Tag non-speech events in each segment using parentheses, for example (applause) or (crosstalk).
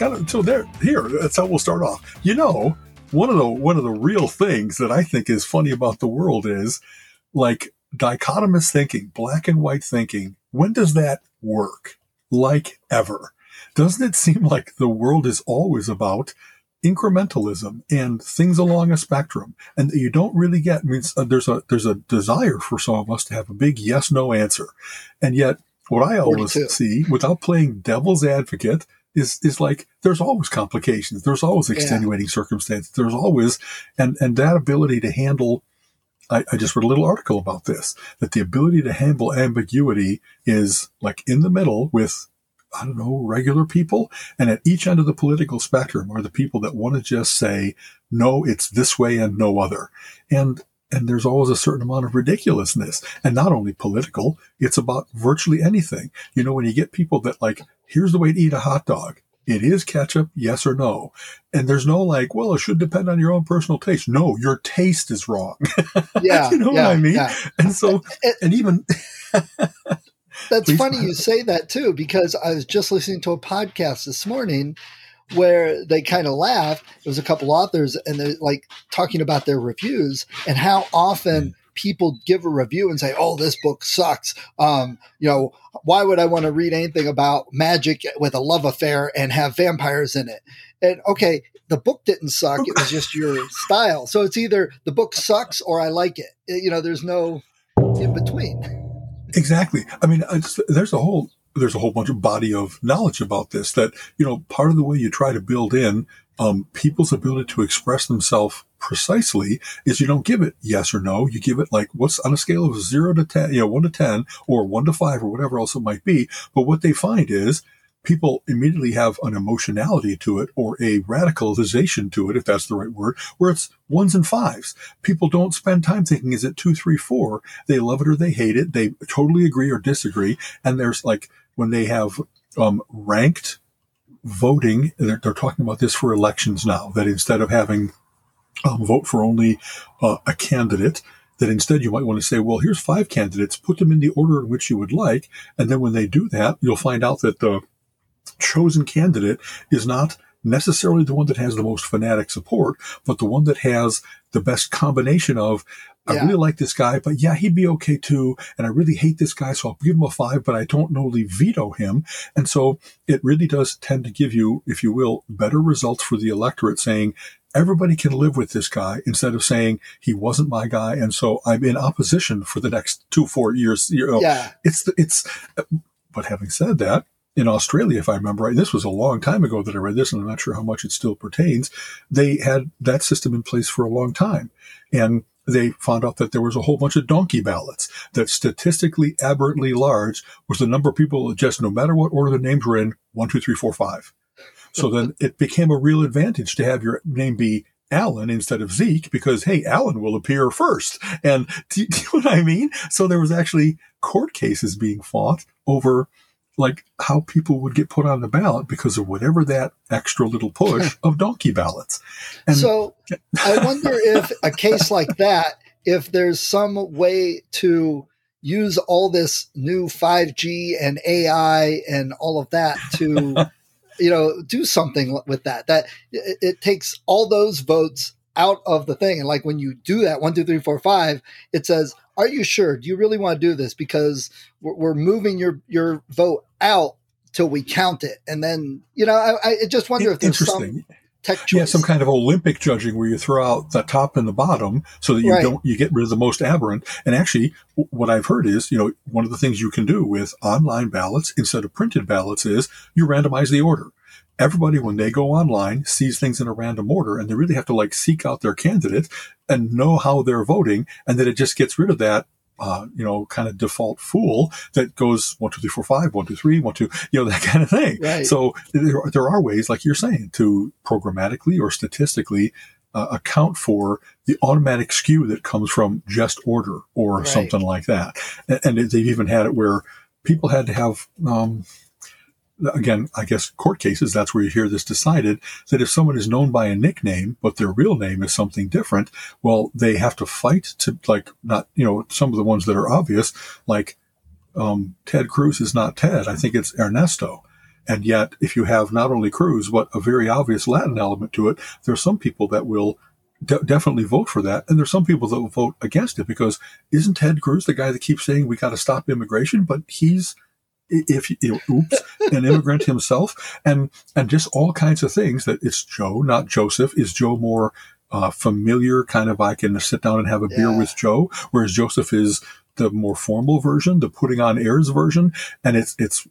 Kind of so there here. That's how we'll start off. You know, one of the one of the real things that I think is funny about the world is like dichotomous thinking, black and white thinking. When does that work? Like ever. Doesn't it seem like the world is always about incrementalism and things along a spectrum and that you don't really get means uh, there's a there's a desire for some of us to have a big yes no answer and yet what i always 42. see without playing devil's advocate is is like there's always complications there's always extenuating yeah. circumstances there's always and and that ability to handle I, I just read a little article about this that the ability to handle ambiguity is like in the middle with I don't know, regular people. And at each end of the political spectrum are the people that want to just say, no, it's this way and no other. And, and there's always a certain amount of ridiculousness and not only political, it's about virtually anything. You know, when you get people that like, here's the way to eat a hot dog. It is ketchup, yes or no. And there's no like, well, it should depend on your own personal taste. No, your taste is wrong. (laughs) Yeah. you know yeah, what I mean? Yeah. And so, and even, (laughs) That's Please funny you say that too, because I was just listening to a podcast this morning where they kind of laughed. It was a couple authors and they're like talking about their reviews and how often people give a review and say, "Oh, this book sucks." Um, you know, why would I want to read anything about magic with a love affair and have vampires in it? And okay, the book didn't suck; it was (laughs) just your style. So it's either the book sucks or I like it. You know, there's no in between. Exactly. I mean, there's a whole there's a whole bunch of body of knowledge about this that you know part of the way you try to build in um, people's ability to express themselves precisely is you don't give it yes or no. You give it like what's on a scale of zero to ten, you know, one to ten or one to five or whatever else it might be. But what they find is people immediately have an emotionality to it or a radicalization to it, if that's the right word, where it's ones and fives. People don't spend time thinking, is it two, three, four? They love it or they hate it. They totally agree or disagree. And there's like when they have um, ranked voting, they're, they're, talking about this for elections now, that instead of having um, vote for only uh, a candidate, that instead you might want to say, well, here's five candidates, put them in the order in which you would like. And then when they do that, you'll find out that the chosen candidate is not necessarily the one that has the most fanatic support, but the one that has the best combination of, I yeah. really like this guy, but yeah, he'd be okay too. And I really hate this guy, so I'll give him a five, but I don't normally veto him. And so it really does tend to give you, if you will, better results for the electorate saying, everybody can live with this guy instead of saying he wasn't my guy. And so I'm in opposition for the next two, four years. You know, yeah. it's, it's, but having said that, in Australia, if I remember right, this was a long time ago that I read this, and I'm not sure how much it still pertains. They had that system in place for a long time. And they found out that there was a whole bunch of donkey ballots that statistically aberrantly large was the number of people that just no matter what order the names were in, one, two, three, four, five. So then (laughs) it became a real advantage to have your name be Alan instead of Zeke because, hey, Alan will appear first. And do, (laughs) do you know what I mean? So there was actually court cases being fought over like how people would get put on the ballot because of whatever that extra little push (laughs) of donkey ballots. And so (laughs) I wonder if a case like that, if there's some way to use all this new 5G and AI and all of that to, (laughs) you know, do something with that. That it, it takes all those votes out of the thing. And like when you do that, one, two, three, four, five, it says, are you sure? Do you really want to do this? Because we're, we're moving your, your vote out till we count it. And then, you know, I, I just wonder if there's some. Yeah, some kind of Olympic judging where you throw out the top and the bottom so that you right. don't, you get rid of the most aberrant. And actually, what I've heard is, you know, one of the things you can do with online ballots instead of printed ballots is you randomize the order. everybody, when they go online, sees things in a random order and they really have to like seek out their candidate and know how they're voting. And then it just gets rid of that uh, you know, kind of default fool that goes one, two, three, four, five, one, two, three, one, two, you know, (laughs) that kind of thing. Right. So there, there are ways, like you're saying, to programmatically or statistically uh, account for the automatic skew that comes from just order or right. something like that. And, and, they've even had it where people had to have, um, again, I guess court cases, that's where you hear this decided that if someone is known by a nickname, but their real name is something different, well, they have to fight to like not, you know, some of the ones that are obvious, like, um, Ted Cruz is not Ted. I think it's Ernesto. And yet, if you have not only Cruz, but a very obvious Latin element to it, there are some people that will de- definitely vote for that. And there's some people that will vote against it because isn't Ted Cruz the guy that keeps saying we got to stop immigration? But he's if you know, oops, an immigrant himself, and and just all kinds of things that it's Joe, not Joseph. Is Joe more uh, familiar, kind of I can sit down and have a yeah. beer with Joe, whereas Joseph is the more formal version, the putting on airs version, and it's it's.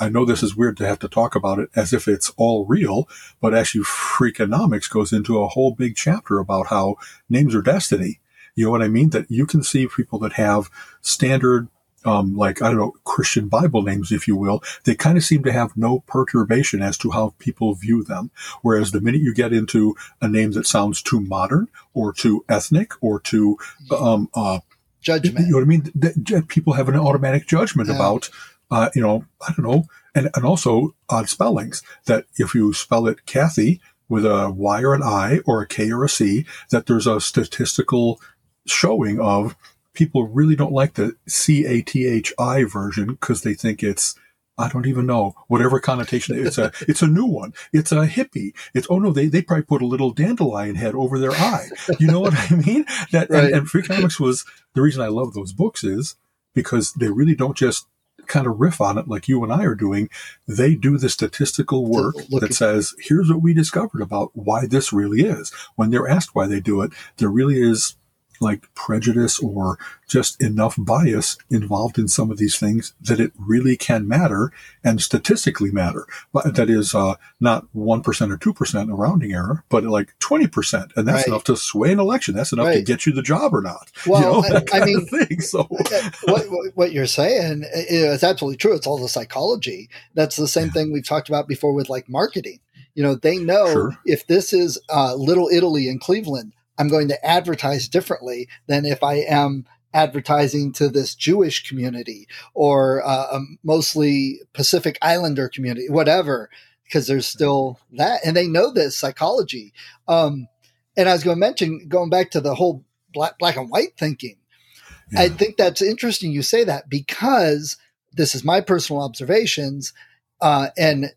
I know this is weird to have to talk about it as if it's all real, but actually Freakonomics goes into a whole big chapter about how names are destiny. You know what I mean? That you can see people that have standard um, like, I don't know, Christian Bible names, if you will, they kind of seem to have no perturbation as to how people view them. Whereas the minute you get into a name that sounds too modern or too ethnic or too, um, uh, judgment, you know what I mean? That, people have an automatic judgment yeah. about, uh, you know, I don't know, and, and also odd spellings that if you spell it Kathy with a Y or an I or a K or a C, that there's a statistical showing of people really don't like the C A T H I version because they think it's I don't even know whatever connotation it's a (laughs) it's a new one. It's a hippie. It's oh no they they probably put a little dandelion head over their eye. You know what I (laughs) mean? That right. and, and comics was the reason I love those books is because they really don't just kind of riff on it like you and I are doing. They do the statistical work that says, here's what we discovered about why this really is. When they're asked why they do it, there really is like prejudice or just enough bias involved in some of these things that it really can matter and statistically matter. But that is uh, not 1% or 2% a rounding error, but like 20%. And that's right. enough to sway an election. That's enough right. to get you the job or not. Well, you know, I, I mean, thing, so. (laughs) what, what you're saying is absolutely true. It's all the psychology. That's the same thing we've talked about before with like marketing. You know, they know sure. if this is uh, Little Italy in Cleveland, I'm going to advertise differently than if I am advertising to this Jewish community or uh, a mostly Pacific Islander community, whatever, because there's still that. And they know this psychology. Um, and I was going to mention, going back to the whole black, black and white thinking, yeah. I think that's interesting you say that because this is my personal observations. Uh, and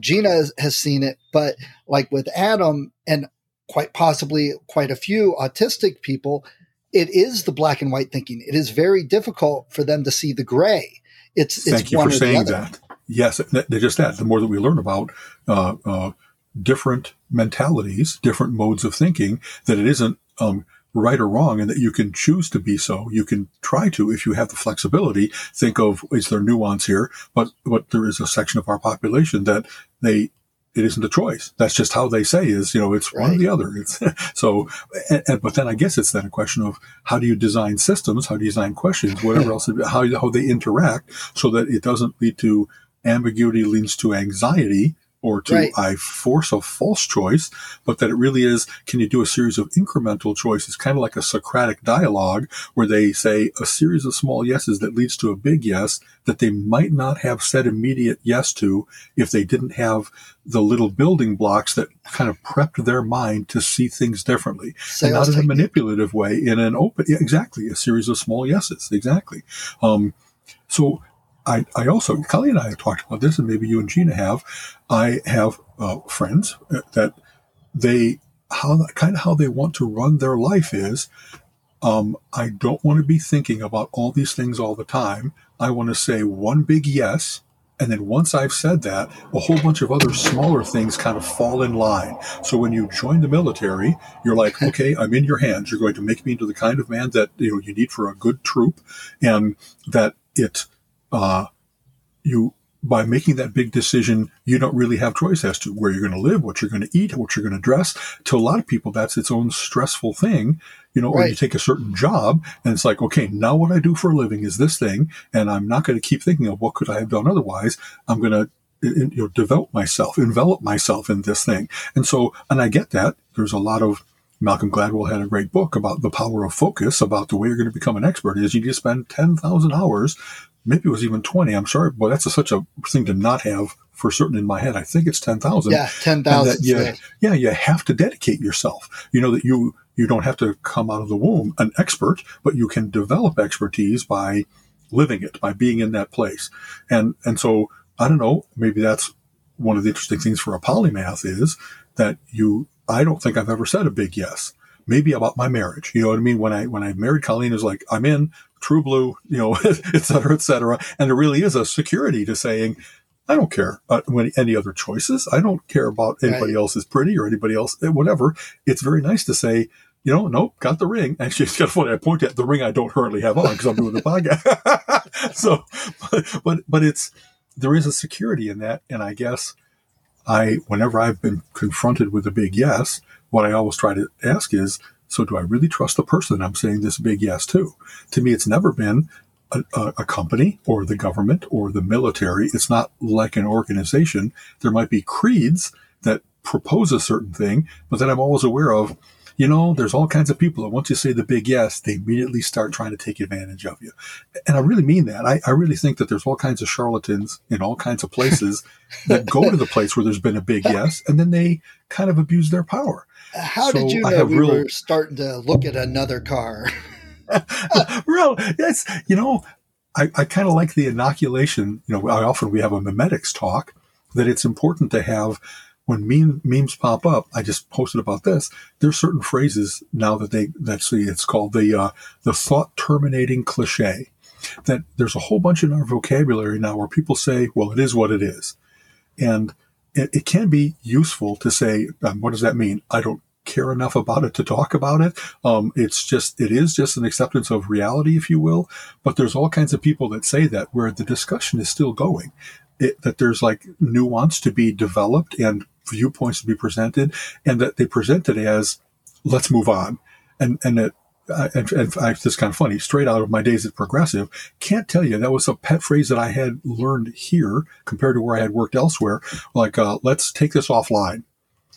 Gina has seen it, but like with Adam and quite possibly quite a few autistic people, it is the black and white thinking. It is very difficult for them to see the gray. It's, Thank you for saying that. Yes, They just that. The more that we learn about uh, uh, different mentalities, different modes of thinking, that it isn't um, right or wrong, and that you can choose to be so. You can try to, if you have the flexibility, think of is there nuance here? But but there is a section of our population that they it isn't a choice. That's just how they say is, you know, it's right. one or the other. It's (laughs) so, and, and, but then I guess it's then a question of how do you design systems? How do you design questions? Whatever else, (laughs) how, how they interact so that it doesn't lead to ambiguity leads to anxiety or to right. I force a false choice, but that it really is, can you do a series of incremental choices, kind of like a Socratic dialogue where they say a series of small yeses that leads to a big yes that they might not have said immediate yes to if they didn't have the little building blocks that kind of prepped their mind to see things differently. Sales and not in a manipulative way, in an open, yeah, exactly, a series of small yeses, exactly. Um, so I, I also, Kelly and I have talked about this, and maybe you and Gina have. I have uh, friends that they, how kind of how they want to run their life is, um, I don't want to be thinking about all these things all the time. I want to say one big yes. And then once I've said that, a whole bunch of other smaller things kind of fall in line. So when you join the military, you're like, (laughs) okay, I'm in your hands. You're going to make me into the kind of man that, you know, you need for a good troop and that it, uh, you by making that big decision, you don't really have choice as to where you're going to live, what you're going to eat, what you're going to dress. To a lot of people, that's its own stressful thing. You know, right. or you take a certain job and it's like, okay, now what I do for a living is this thing. And I'm not going to keep thinking of what could I have done otherwise. I'm going to you know, develop myself, envelop myself in this thing. And so, and I get that. There's a lot of Malcolm Gladwell had a great book about the power of focus, about the way you're going to become an expert is you need to spend 10,000 hours maybe it was even 20. I'm sorry, but that's a, such a thing to not have for certain in my head. I think it's 10,000. Yeah, 10,000. Yeah, yeah, you have to dedicate yourself. You know that you, you don't have to come out of the womb an expert, but you can develop expertise by living it, by being in that place. And, and so I don't know, maybe that's one of the interesting things for a polymath is that you, I don't think I've ever said a big yes maybe about my marriage. You know what I mean? When I, when I married Colleen, was like, I'm in true blue, you know, (laughs) et cetera, et cetera. And there really is a security to saying, I don't care uh, any other choices. I don't care about anybody right. else is pretty or anybody else, eh, whatever. It's very nice to say, you know, nope, got the ring. (laughs) Actually, it's kind of funny. I point at the ring I don't currently have on because I'm doing the podcast. (laughs) so, but, but, but it's, there is a security in that. And I guess I, whenever I've been confronted with a big yes, what I always try to ask is, so do I really trust the person I'm saying this big yes to? To me, it's never been a, a, company or the government or the military. It's not like an organization. There might be creeds that propose a certain thing, but then I'm always aware of, you know, there's all kinds of people that once you say the big yes, they immediately start trying to take advantage of you. And I really mean that. I, I really think that there's all kinds of charlatans in all kinds of places (laughs) that go to the place where there's been a big yes, and then they kind of abuse their power. How so did you know we real... were starting to look at another car? (laughs) well, yes, you know, I, I kind of like the inoculation. You know, I often we have a memetics talk that it's important to have when meme, memes pop up. I just posted about this. There's certain phrases now that they that see it's called the uh, the thought terminating cliche. That there's a whole bunch in our vocabulary now where people say, "Well, it is what it is," and it, it can be useful to say, um, what does that mean? I don't care enough about it to talk about it. Um, it's just, it is just an acceptance of reality, if you will. But there's all kinds of people that say that where the discussion is still going. It, that there's like nuance to be developed and viewpoints to be presented, and that they present it as let's move on, and and that uh, and, and I, this kind of funny, straight out of my days at Progressive, can't tell you that was a pet phrase that I had learned here compared to where I had worked elsewhere. Like, uh, let's take this offline.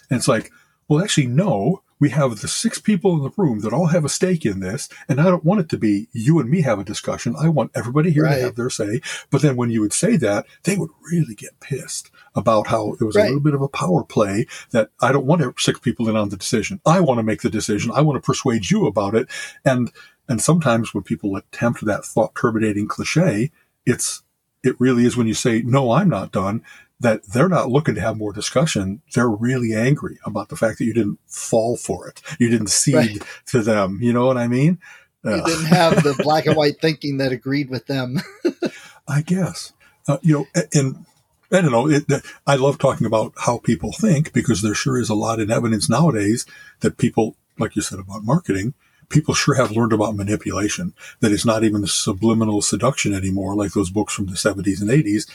And it's like, well, actually, no, we have the six people in the room that all have a stake in this, and I don't want it to be you and me have a discussion. I want everybody here right. to have their say. But then when you would say that, they would really get pissed about how it was right. a little bit of a power play that I don't want six people in on the decision. I want to make the decision. I want to persuade you about it. And and sometimes when people attempt that thought terminating cliche, it's it really is when you say, no, I'm not done that they're not looking to have more discussion. They're really angry about the fact that you didn't fall for it. You didn't (laughs) cede right. to them. You know what I mean? You didn't have the (laughs) black and white thinking that agreed with them. (laughs) I guess. Uh, you know, and I don't know. It, I love talking about how people think because there sure is a lot in evidence nowadays that people, like you said about marketing, people sure have learned about manipulation. That it's not even subliminal seduction anymore, like those books from the 70s and 80s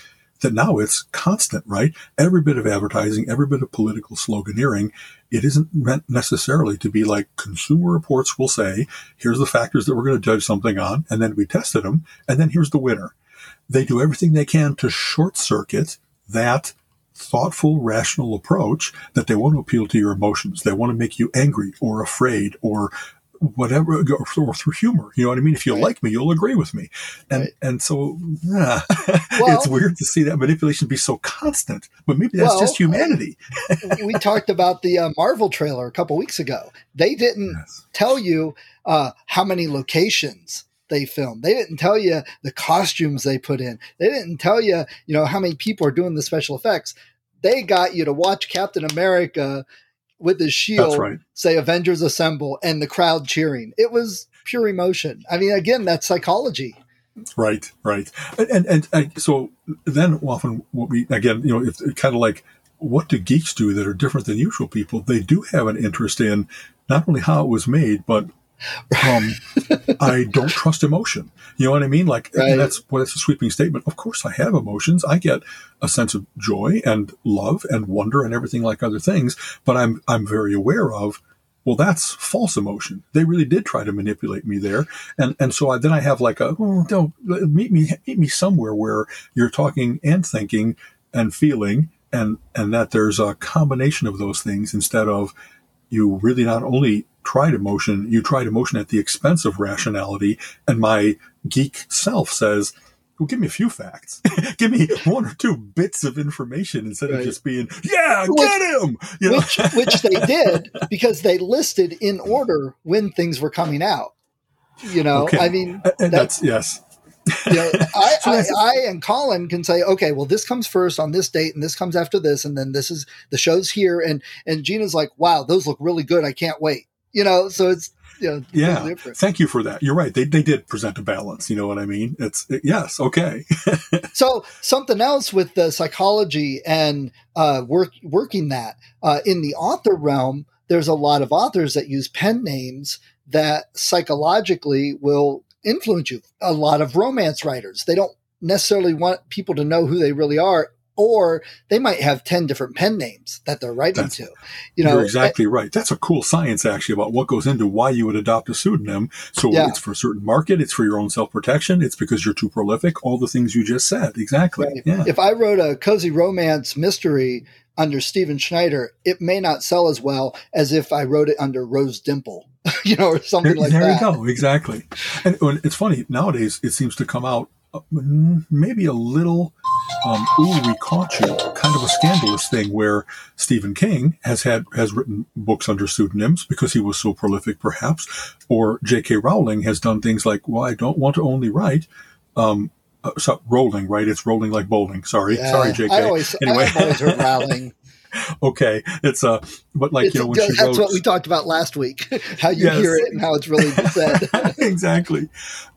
that now it's constant, right? Every bit of advertising, every bit of political sloganeering, it isn't meant necessarily to be like consumer reports will say, here's the factors that we're going to judge something on, and then we tested them, and then here's the winner. They do everything they can to short circuit that thoughtful, rational approach that they want to appeal to your emotions. They want to make you angry or afraid or whatever, or through humor. You know what I mean? If you right. like me, you'll agree with me. And, right. and so yeah, (laughs) well, it's weird to see that manipulation be so constant, but maybe that's well, just humanity. we talked about the uh, Marvel trailer a couple weeks ago. They didn't yes. tell you uh, how many locations they filmed. They didn't tell you the costumes they put in. They didn't tell you, you know, how many people are doing the special effects. They got you to watch Captain America with his shield right. say Avengers Assemble and the crowd cheering. It was pure emotion. I mean, again, that's psychology. Right, right. And, and, and, so then often what we, again, you know, it's kind of like, what do geeks do that are different than usual people? They do have an interest in not only how it was made, but um, (laughs) I don't trust emotion. You know what I mean? Like Right. that's well, that's a sweeping statement. Of course, I have emotions. I get a sense of joy and love and wonder and everything like other things. But I'm I'm very aware of. Well, that's false emotion. They really did try to manipulate me there, and and so I, then I have like a oh, don't meet me meet me somewhere where you're talking and thinking and feeling, and and that there's a combination of those things instead of you really not only tried emotion, you tried emotion at the expense of rationality. And my geek self says, well, give me a few facts. (laughs) give me one or two bits of information instead Right. of just being, yeah, Which- get him. You know? which which they (laughs) did because they listed in order when things were coming out. You know, Okay. I mean, and that's- that's, yes. you know, (laughs) I, I, I and Colin can say, okay, well, this comes first on this date, and this comes after this, and then this is the show's here, and and Gina's like, wow, those look really good. I can't wait. You know, so it's you know, Yeah. different. Thank you for that. You're right. They, they did present a balance. You know what I mean? It's, it, yes. Okay. (laughs) So something else with the psychology and uh, work working that uh, in the author realm, there's a lot of authors that use pen names that psychologically will influence you. A lot of romance writers they don't necessarily want people to know who they really are, or they might have ten different pen names that they're writing That's- to. You know, You're eh exactly right. That's a cool science actually about what goes into why you would adopt a pseudonym. So Yeah. it's for a certain market, it's for your own self protection, it's because you're too prolific, all the things you just said. Exactly. Right. Yeah. if I wrote a cozy romance mystery under Steven Schneider, it may not sell as well as if I wrote it under Rose Dimple, (laughs) you know, or something There, like there that. There you go. Exactly. And, and it's funny nowadays. It seems to come out maybe a little. Um, ooh, we caught you. Kind of a scandalous thing where Stephen King has had has written books under pseudonyms because he was so prolific, perhaps, or J.K. Rowling has done things like, "Well, I don't want to only write." Um, uh, so, rolling, right? It's rolling like bowling. Sorry, Yeah, sorry, J.K. I always, Anyway. I've always heard (laughs) Rowling. (laughs) okay, it's uh, but like It's- you know when that's she wrote, what we talked about last week. (laughs) How you Yes. hear it and how it's really said. (laughs) exactly.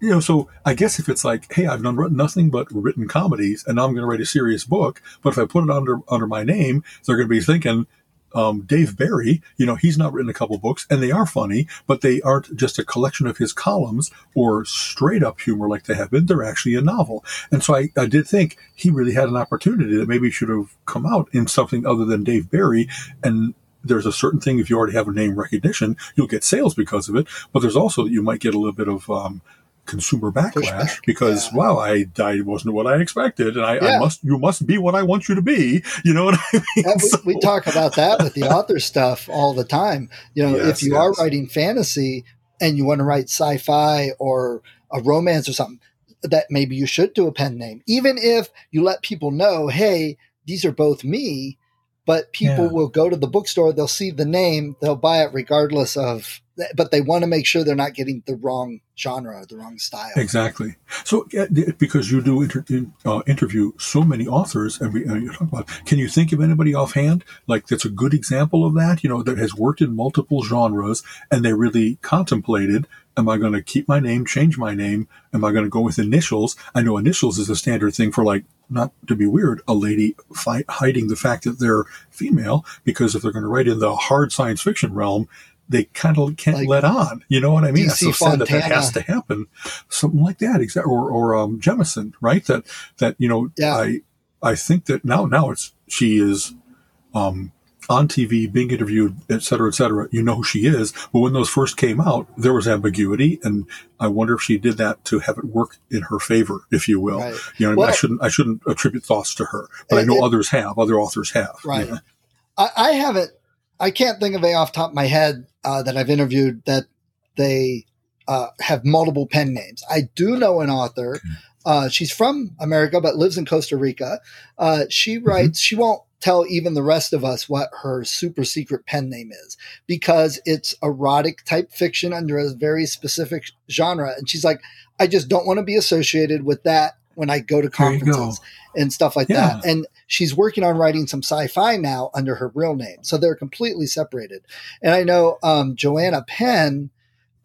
You know, so I guess if it's like, hey, I've done nothing but written comedies, and now I'm going to write a serious book, but if I put it under under my name, they're going to be thinking. Um, Dave Barry, you know, he's not written a couple books, and they are funny, but they aren't just a collection of his columns or straight up humor like they have been. They're actually a novel. And so I, I did think he really had an opportunity that maybe should have come out in something other than Dave Barry. And there's a certain thing if you already have a name recognition, you'll get sales because of it. But there's also that you might get a little bit of um, consumer backlash Pushback, because yeah. wow, I, I wasn't what I expected, and I, Yeah. I must you must be what I want you to be. You know what I mean? So- we, we talk about that with the (laughs) author stuff all the time. You know, Yes, if you are writing fantasy and you want to write sci-fi or a romance or something, that maybe you should do a pen name, even if you let people know, hey, these are both me. But people Yeah. will go to the bookstore, they'll see the name, they'll buy it regardless of. But they want to make sure they're not getting the wrong genre, the wrong style. Exactly. So, because you do inter- uh, interview so many authors, and we uh, you talk about, can you think of anybody offhand like that's a good example of that? You know, that has worked in multiple genres, and they really contemplated: Am I going to keep my name, change my name? Am I going to go with initials? I know initials is a standard thing for like not to be weird, a lady fi- hiding the fact that they're female, because if they're going to write in the hard science fiction realm. They kind of can't Like let on, you know what I mean? DC so sad that that has to happen something like that exactly or or um Jemisin right that that you know Yeah. i i think that now now it's she is um on tv being interviewed et cetera et cetera you know who she is but when those first came out there was ambiguity and i wonder if she did that to have it work in her favor if you will Right. you know i shouldn't i shouldn't attribute thoughts to her but i know it- others have other authors have Right. I, I haven't. I can't think of a off the top of my head uh, that I've interviewed that they uh, have multiple pen names. I do know an author. Uh, she's from America but lives in Costa Rica. Uh, she writes. She won't tell even the rest of us what her super secret pen name is because it's erotic type fiction under a very specific genre. And she's like, I just don't want to be associated with that when I go to you go. conferences and stuff like Yeah. that. And she's working on writing some sci-fi now under her real name, so they're completely separated. And I know um, Joanna Penn,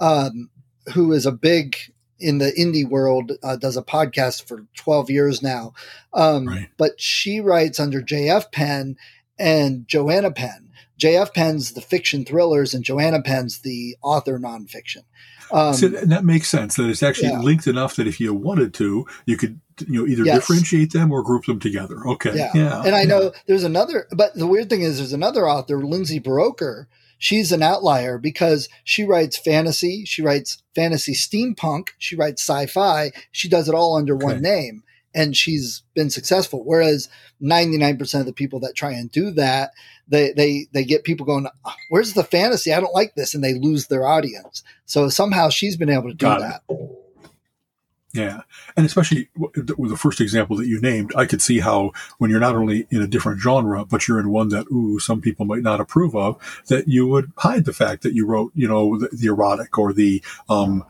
um, who is a big in the indie world, uh, does a podcast for twelve years now. Um, Right. But she writes under JF Penn and Joanna Penn. JF Penn's the fiction thrillers, and Joanna Penn's the author nonfiction. Um, so that makes sense. That it's actually yeah. linked enough that if you wanted to, you could you know either yes. differentiate them or group them together. Okay, yeah. yeah. And I know there's another, but the weird thing is there's another author, Lindsay Buroker. She's an outlier because she writes fantasy, she writes fantasy steampunk, she writes sci-fi. She does it all under okay. one name and she's been successful. Whereas 99% of the people that try and do that, they, they, they get people going, where's the fantasy? I don't like this. And they lose their audience. So somehow she's been able to do Got that. It. Yeah. And especially with the first example that you named, I could see how when you're not only in a different genre, but you're in one that, ooh, some people might not approve of, that you would hide the fact that you wrote, you know, the, the erotic or the, um,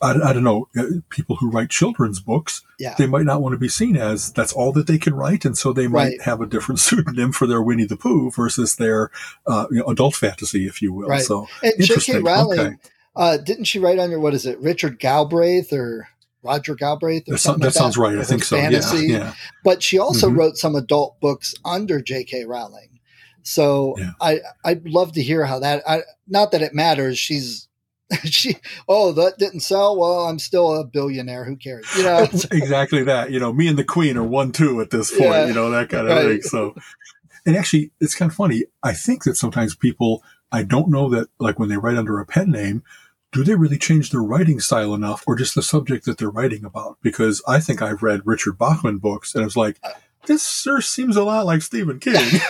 I, I, don't know, uh, people who write children's books, yeah. they might not want to be seen as that's all that they can write. And so they might right. have a different (laughs) pseudonym for their Winnie the Pooh versus their uh, you know, adult fantasy, if you will. Right. So, and J.K. Rowling, okay. uh, didn't she write under, what is it, Richard Galbraith or Roger Galbraith or something that like sounds right. I think so. Fantasy. Yeah, yeah. But she also mm-hmm. wrote some adult books under J.K. Rowling. So yeah. I I'd love to hear how that. I, not that it matters. She's (laughs) she oh that didn't sell? Well i'm still a billionaire. Who cares? You know? (laughs) Exactly that. You know me and the queen are one two at this point yeah, you know that kind of right. thing so. And actually it's kind of funny. I think that sometimes people i don't know that like when they write under a pen name do they really change their writing style enough or just the subject that they're writing about? Because i think i've read richard bachman books and it's like uh, this sure seems a lot like stephen king. (laughs)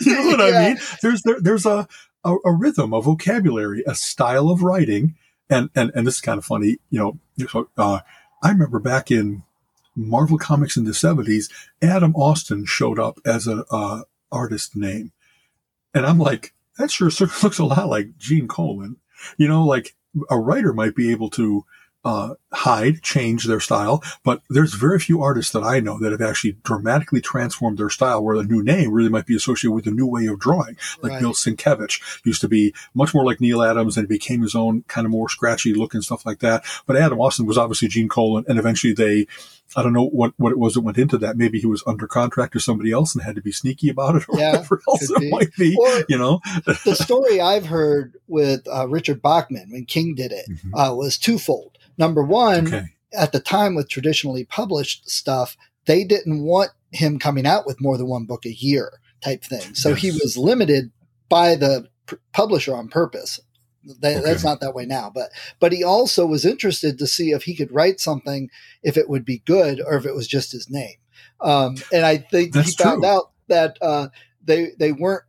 You know what yeah. i mean? There's there, there's a a, a, rhythm, a vocabulary, a style of writing. And, and, and this is kind of funny, you know, uh, I remember back in Marvel Comics in the 70s, Adam Austin showed up as a, uh, artist name. And I'm like, that sure (laughs) looks a lot like Gene Colan. You know, like a writer might be able to uh, hide, change their style. But there's very few artists that I know that have actually dramatically transformed their style where the new name really might be associated with a new way of drawing. Like right. Bill Sienkiewicz used to be much more like Neal Adams and became his own kind of more scratchy look and stuff like that. But Adam Austin was obviously Gene Colan and eventually they, I don't know what, what it was that went into that. Maybe he was under contract to somebody else and had to be sneaky about it or yeah, whatever else it be. might be, or you know. the story I've heard with uh, Richard Bachman when King did it mm-hmm. uh, was twofold Number one, okay. at the time with traditionally published stuff, they didn't want him coming out with more than one book a year type thing. So yes. he was limited by the p- publisher on purpose. They, okay. That's not that way now, but but he also was interested to see if he could write something if it would be good or if it was just his name. Um, and I think that's he found out that uh, they they weren't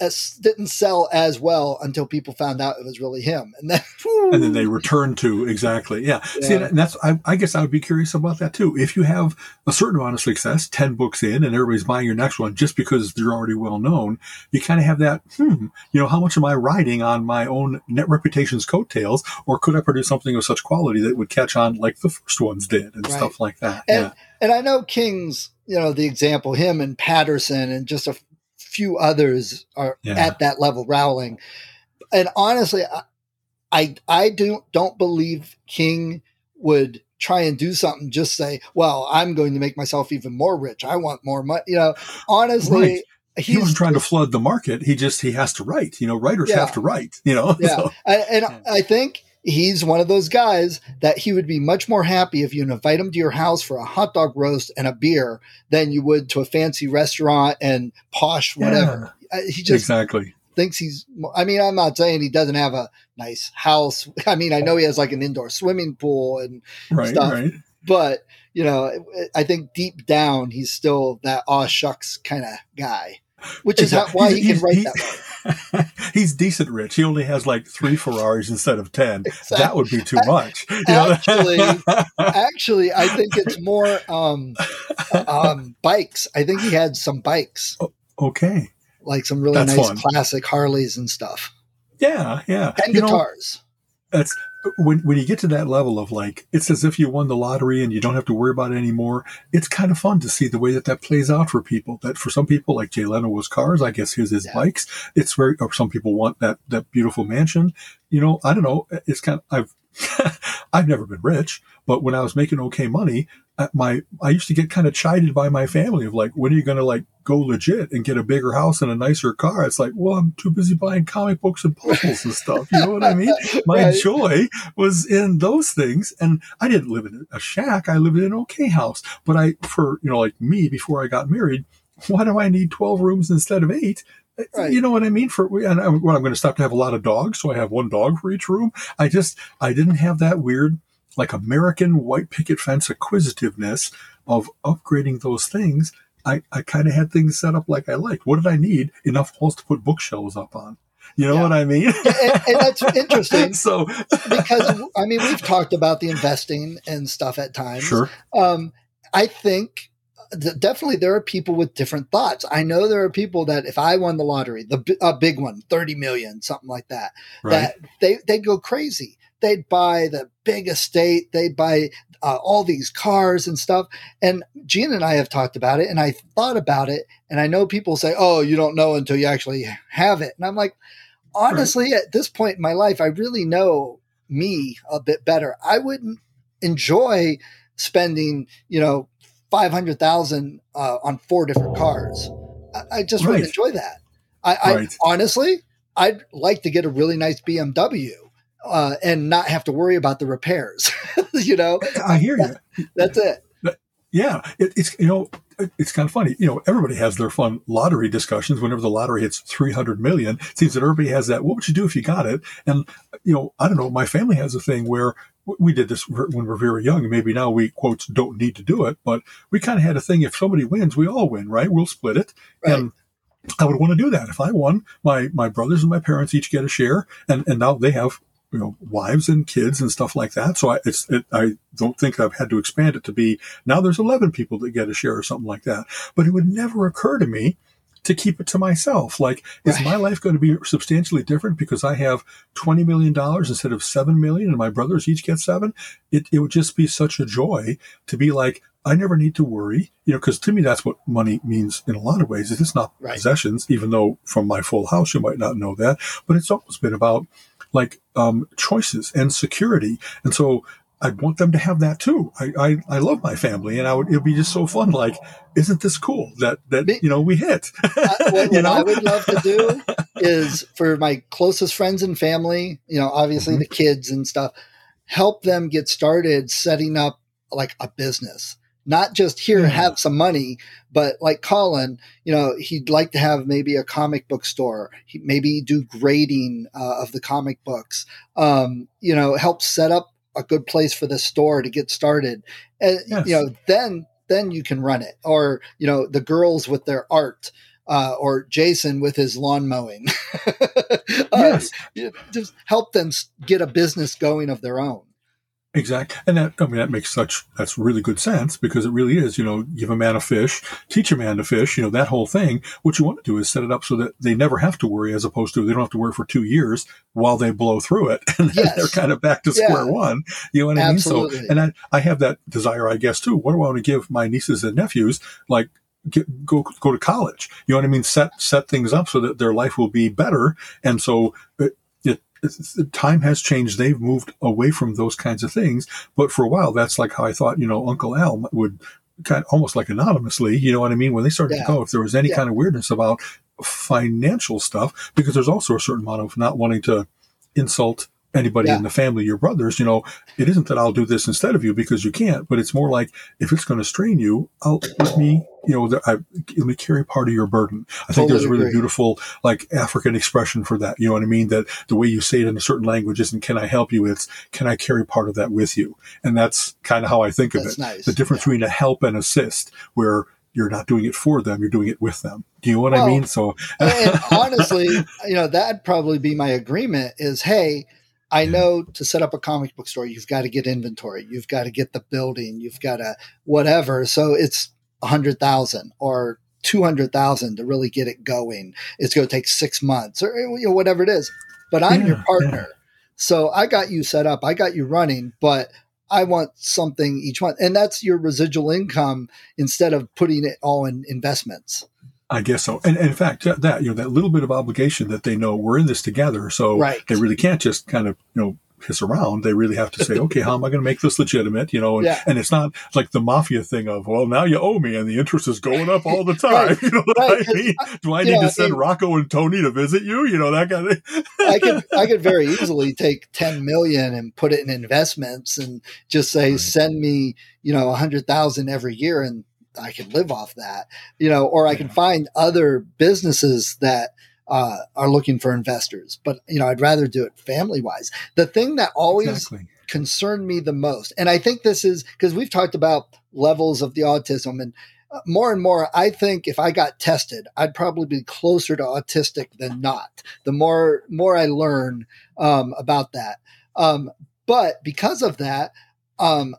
as, didn't sell as well until people found out it was really him, and then (laughs) whoo. and then they returned to exactly yeah. yeah. See, and that's I, I, guess I would be curious about that too. If you have a certain amount of success, ten books in, and everybody's buying your next one just because they're already well known, you kind of have that. Hmm, you know, how much am I riding on my own net reputation's coattails, or could I produce something of such quality that would catch on like the first ones did, and right. stuff like that? And, yeah. and I know King's you know the example him and Patterson and just a few others are yeah. at that level Rowling. And honestly, I, I, I don't, don't believe King would try and do something, just say, well, I'm going to make myself even more rich. I want more money. You know, honestly, right. he wasn't trying to flood the market. He just, he has to write, you know, writers yeah. have to write, you know? (laughs) Yeah. So. And, and I think he's one of those guys that he would be much more happy if you invite him to your house for a hot dog roast and a beer than you would to a fancy restaurant and posh whatever. Yeah, he just exactly thinks he's. I mean, I'm not saying he doesn't have a nice house. (laughs) I mean, I know he has like an indoor swimming pool and right, stuff, right. but you know, I think deep down he's still that aw shucks kind of guy which is how, why he can write that (laughs) he's decent rich. He only has like three Ferraris instead of ten. Exactly. That would be too much. Actually, (laughs) actually, I think it's more um, um, bikes. I think he had some bikes. okay, like some really That's nice fun. classic Harleys and stuff. Yeah, yeah, and you guitars. Know, that's when when you get to that level of like it's as if you won the lottery and you don't have to worry about it anymore it's kind of fun to see the way that that plays out for people. That for some people like jay leno was cars i guess his is yeah. bikes. It's very or some people want that that beautiful mansion. You know i don't know it's kind of i've (laughs) I've never been rich, but when I was making okay money, uh, my I used to get kind of chided by my family of like, when are you going to like go legit and get a bigger house and a nicer car? It's like, well, I'm too busy buying comic books and puzzles and stuff. You know what I mean? (laughs) My right. joy was in those things, and I didn't live in a shack. I lived in an okay house. But I, for you know, like me, before I got married, why do I need twelve rooms instead of eight? Right. You know what I mean? For and I'm, well, I'm going to stop to have a lot of dogs, so I have one dog for each room. I just I didn't have that weird like American white picket fence acquisitiveness of upgrading those things. I, I kind of had things set up like I liked. What did I need? Enough walls to put bookshelves up on. You know yeah. what I mean? and, and, that's (laughs) interesting. so, because (laughs) I mean, we've talked about the investing and stuff at times. Sure. Um, I think definitely there are people with different thoughts. I know there are people that if I won the lottery, the a big one, 30 million, something like that, right. that they they'd go crazy. They'd buy the big estate, they'd buy uh, all these cars and stuff. And Gene and I have talked about it, and I thought about it, and I know people say, "Oh, you don't know until you actually have it," and I'm like, honestly, right. at this point in my life, I really know me a bit better. I wouldn't enjoy spending, you know, five hundred thousand uh, on four different cars. I, I just right. wouldn't enjoy that. I, right. I, honestly, I'd like to get a really nice BMW uh, and not have to worry about the repairs. (laughs) you know, I hear you. That's it. Yeah, it, it's you know it's kind of funny. You know, everybody has their fun lottery discussions. Whenever the lottery hits 300 million, it seems that everybody has that. What would you do if you got it? And, you know, I don't know. My family has a thing where we did this when we are very young. Maybe now we quotes don't need to do it, but we kind of had a thing. If somebody wins, we all win, right? We'll split it. Right. And I would want to do that. If I won, my, my brothers and my parents each get a share and, and now they have, you know, wives and kids and stuff like that. So I, it's, it, I don't think I've had to expand it to be now there's 11 people that get a share or something like that. But it would never occur to me to keep it to myself. Like, is my life going to be substantially different because I have $20 million instead of 7 million and my brothers each get seven? It, it would just be such a joy to be like, I never need to worry, you know, because to me, that's what money means in a lot of ways. It's not right. possessions, even though from my full house, you might not know that, but it's always been about like um, choices and security. And so I'd want them to have that too. I, I, I love my family and I would, it'd be just so fun. Like, isn't this cool that, that, you know, we hit, (laughs) what, (laughs) what you know? what I would love to do (laughs) is for my closest friends and family, you know, obviously mm-hmm. the kids and stuff, help them get started setting up like a business not just here mm-hmm. have some money, but like Colin, you know, he'd like to have maybe a comic book store, he, maybe do grading uh, of the comic books, um, you know, help set up a good place for the store to get started. And, yes. you know, then, then you can run it or, you know, the girls with their art. Uh, or Jason with his lawn mowing. (laughs) uh, yes. Just help them get a business going of their own. Exactly. And that, I mean, that makes such, that's really good sense because it really is, you know, give a man a fish, teach a man to fish, you know, that whole thing. What you want to do is set it up so that they never have to worry as opposed to they don't have to worry for two years while they blow through it. (laughs) And yes. they're kind of back to yeah. square one. You know what Absolutely. I mean? So, and I, I have that desire, I guess, too. What do I want to give my nieces and nephews? Like, Get, go go to college. You know what I mean? Set set things up so that their life will be better. And so time has changed. They've moved away from those kinds of things. But for a while, that's like how I thought, you know, Uncle Al would kind of almost like anonymously, you know what I mean? When they started yeah. to go, if there was any yeah. kind of weirdness about financial stuff, because there's also a certain amount of not wanting to insult anybody yeah. in the family, your brothers, you know, it isn't that I'll do this instead of you because you can't, but it's more like if it's going to strain you, I'll let me, you know, the, I, let me carry part of your burden. I totally think there's a really agree. beautiful like African expression for that. You know what I mean? That the way you say it in a certain language isn't "Can I help you?" It's "Can I carry part of that with you?" And that's kind of how I think that's of it. Nice. The difference yeah. between a help and assist, where you're not doing it for them, you're doing it with them. Do you know what well, I mean? So, and (laughs) honestly, you know, that'd probably be my agreement is, hey, I know to set up a comic book store, you've got to get inventory, you've got to get the building, you've got to whatever. So it's a hundred thousand or two hundred thousand to really get it going. It's going to take six months or you know, whatever it is. But I'm yeah, your partner, yeah. so I got you set up, I got you running, but I want something each month, and that's your residual income instead of putting it all in investments. I guess so. And, and, in fact, that, you know, that little bit of obligation that they know we're in this together. So right. they really can't just kind of, you know, piss around. They really have to say, okay, how am I going to make this legitimate? You know, and, Yeah. and it's not like the mafia thing of, well, now you owe me and the interest is going up all the (laughs) time. Right. (laughs) You know what Right, I mean? Do I need know, to send it- Rocco and Tony to visit you? You know, that kind of I could (laughs) I could very easily take 10 million and put it in investments and just say send me, you know, a 100,000 every year and I can live off that. You know, or I can find other businesses that uh, are looking for investors. But, you know, I'd rather do it family wise. The thing that always exactly. concerned me the most. And I think this is because we've talked about levels of the autism and uh, more and more, I think if I got tested, I'd probably be closer to autistic than not. The more more I learn um, about that, um, but because of that, um,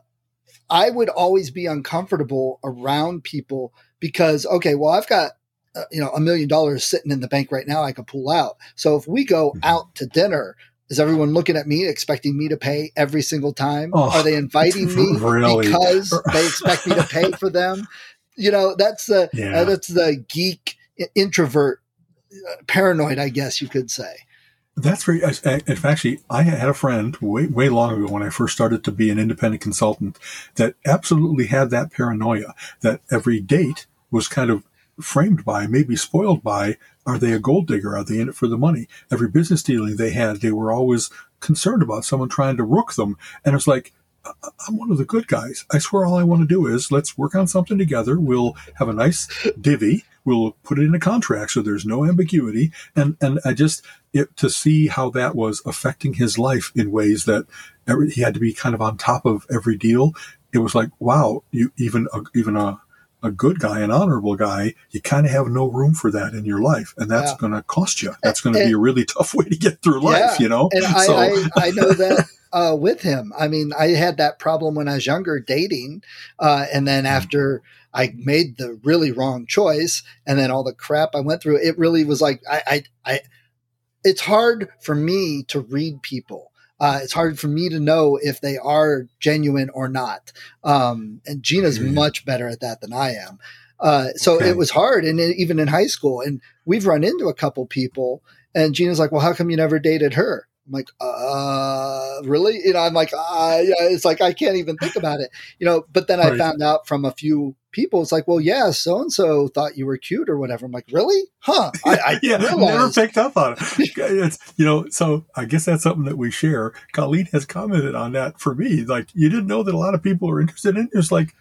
I would always be uncomfortable around people because okay, well, I've got uh, you know a million dollars sitting in the bank right now. I could pull out. So if we go Mhm. out to dinner, is everyone looking at me expecting me to pay every single time? Oh, Are they inviting me (laughs) really? because (laughs) they expect me to pay for them? You know, that's the Yeah. uh, that's the geek introvert uh, paranoid, I guess you could say. That's very. If actually, I had a friend way way long ago when I first started to be an independent consultant that absolutely had that paranoia that every date was kind of framed by, maybe spoiled by, are they a gold digger? Are they in it for the money? Every business dealing they had, they were always concerned about someone trying to rook them, and it's like. I'm one of the good guys. I swear all I want to do is let's work on something together. We'll have a nice divvy. We'll put it in a contract so there's no ambiguity. And, and I just, it, to see how that was affecting his life in ways that every, he had to be kind of on top of every deal. It was like, wow, you even a, even a a good guy, an honorable guy, you kind of have no room for that in your life, and that's Yeah. going to cost you. That's going to be a really (laughs) tough way to get through life, Yeah. you know. And I, So- I, I (laughs) know that uh, with him. I mean, I had that problem when I was younger dating. Uh, and then Mm. after I made the really wrong choice and then all the crap I went through, it really was like, I, I, I it's hard for me to read people. Uh, it's hard for me to know if they are genuine or not. Um, and Gina's Yeah. much better at that than I am. Uh, so Okay. it was hard, and it- even in high school, and we've run into a couple people, and Gina's like, "Well, how come you never dated her?" I'm like, "Uh, really?" You know, I'm like, "Ah, yeah." It's like I can't even think about it, you know. But then I Right. found out from a few people, it's like, "Well, yeah, so and so thought you were cute or whatever." I'm like, "Really? Huh?" I, I (laughs) yeah, never picked up on it. (laughs) It's you know, so I guess that's something that we share. Colleen has commented on that for me. Like, you didn't know that a lot of people are interested in. It. It's like,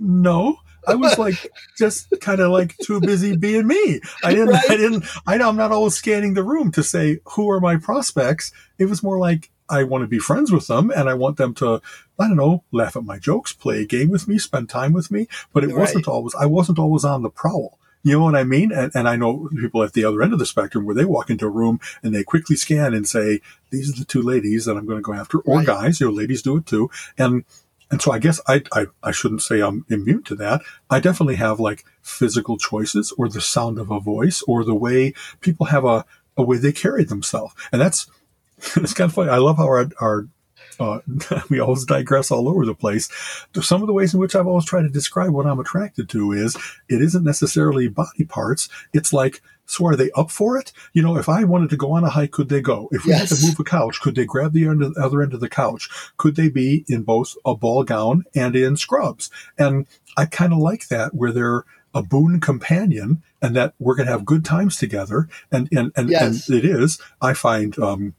no, I was like just kind of like too busy being me. I didn't. (laughs) Right. I didn't. I know I'm not always scanning the room to say who are my prospects. It was more like I want to be friends with them and I want them to, I don't know, laugh at my jokes, play a game with me, spend time with me. But it Right. wasn't always. I wasn't always on the prowl. You know what I mean? And, and I know people at the other end of the spectrum where they walk into a room and they quickly scan and say, these are the two ladies that I'm going to go after, or Right. guys, you know, ladies do it too. And, and so I guess I, I, I shouldn't say I'm immune to that. I definitely have like physical choices or the sound of a voice or the way people have a, a way they carry themselves. And that's, (laughs) it's kind of funny. I love how our, our, uh, (laughs) we always digress all over the place. Some of the ways in which I've always tried to describe what I'm attracted to is it isn't necessarily body parts. It's like, so are they up for it? You know, if I wanted to go on a hike, could they go? If we had to move a couch, could they grab the end other end of the couch? Could they be in both a ball gown and in scrubs? And I kind of like that where they're a boon companion and that we're going to have good times together. And, and, and, Yes. and it is, I find, um,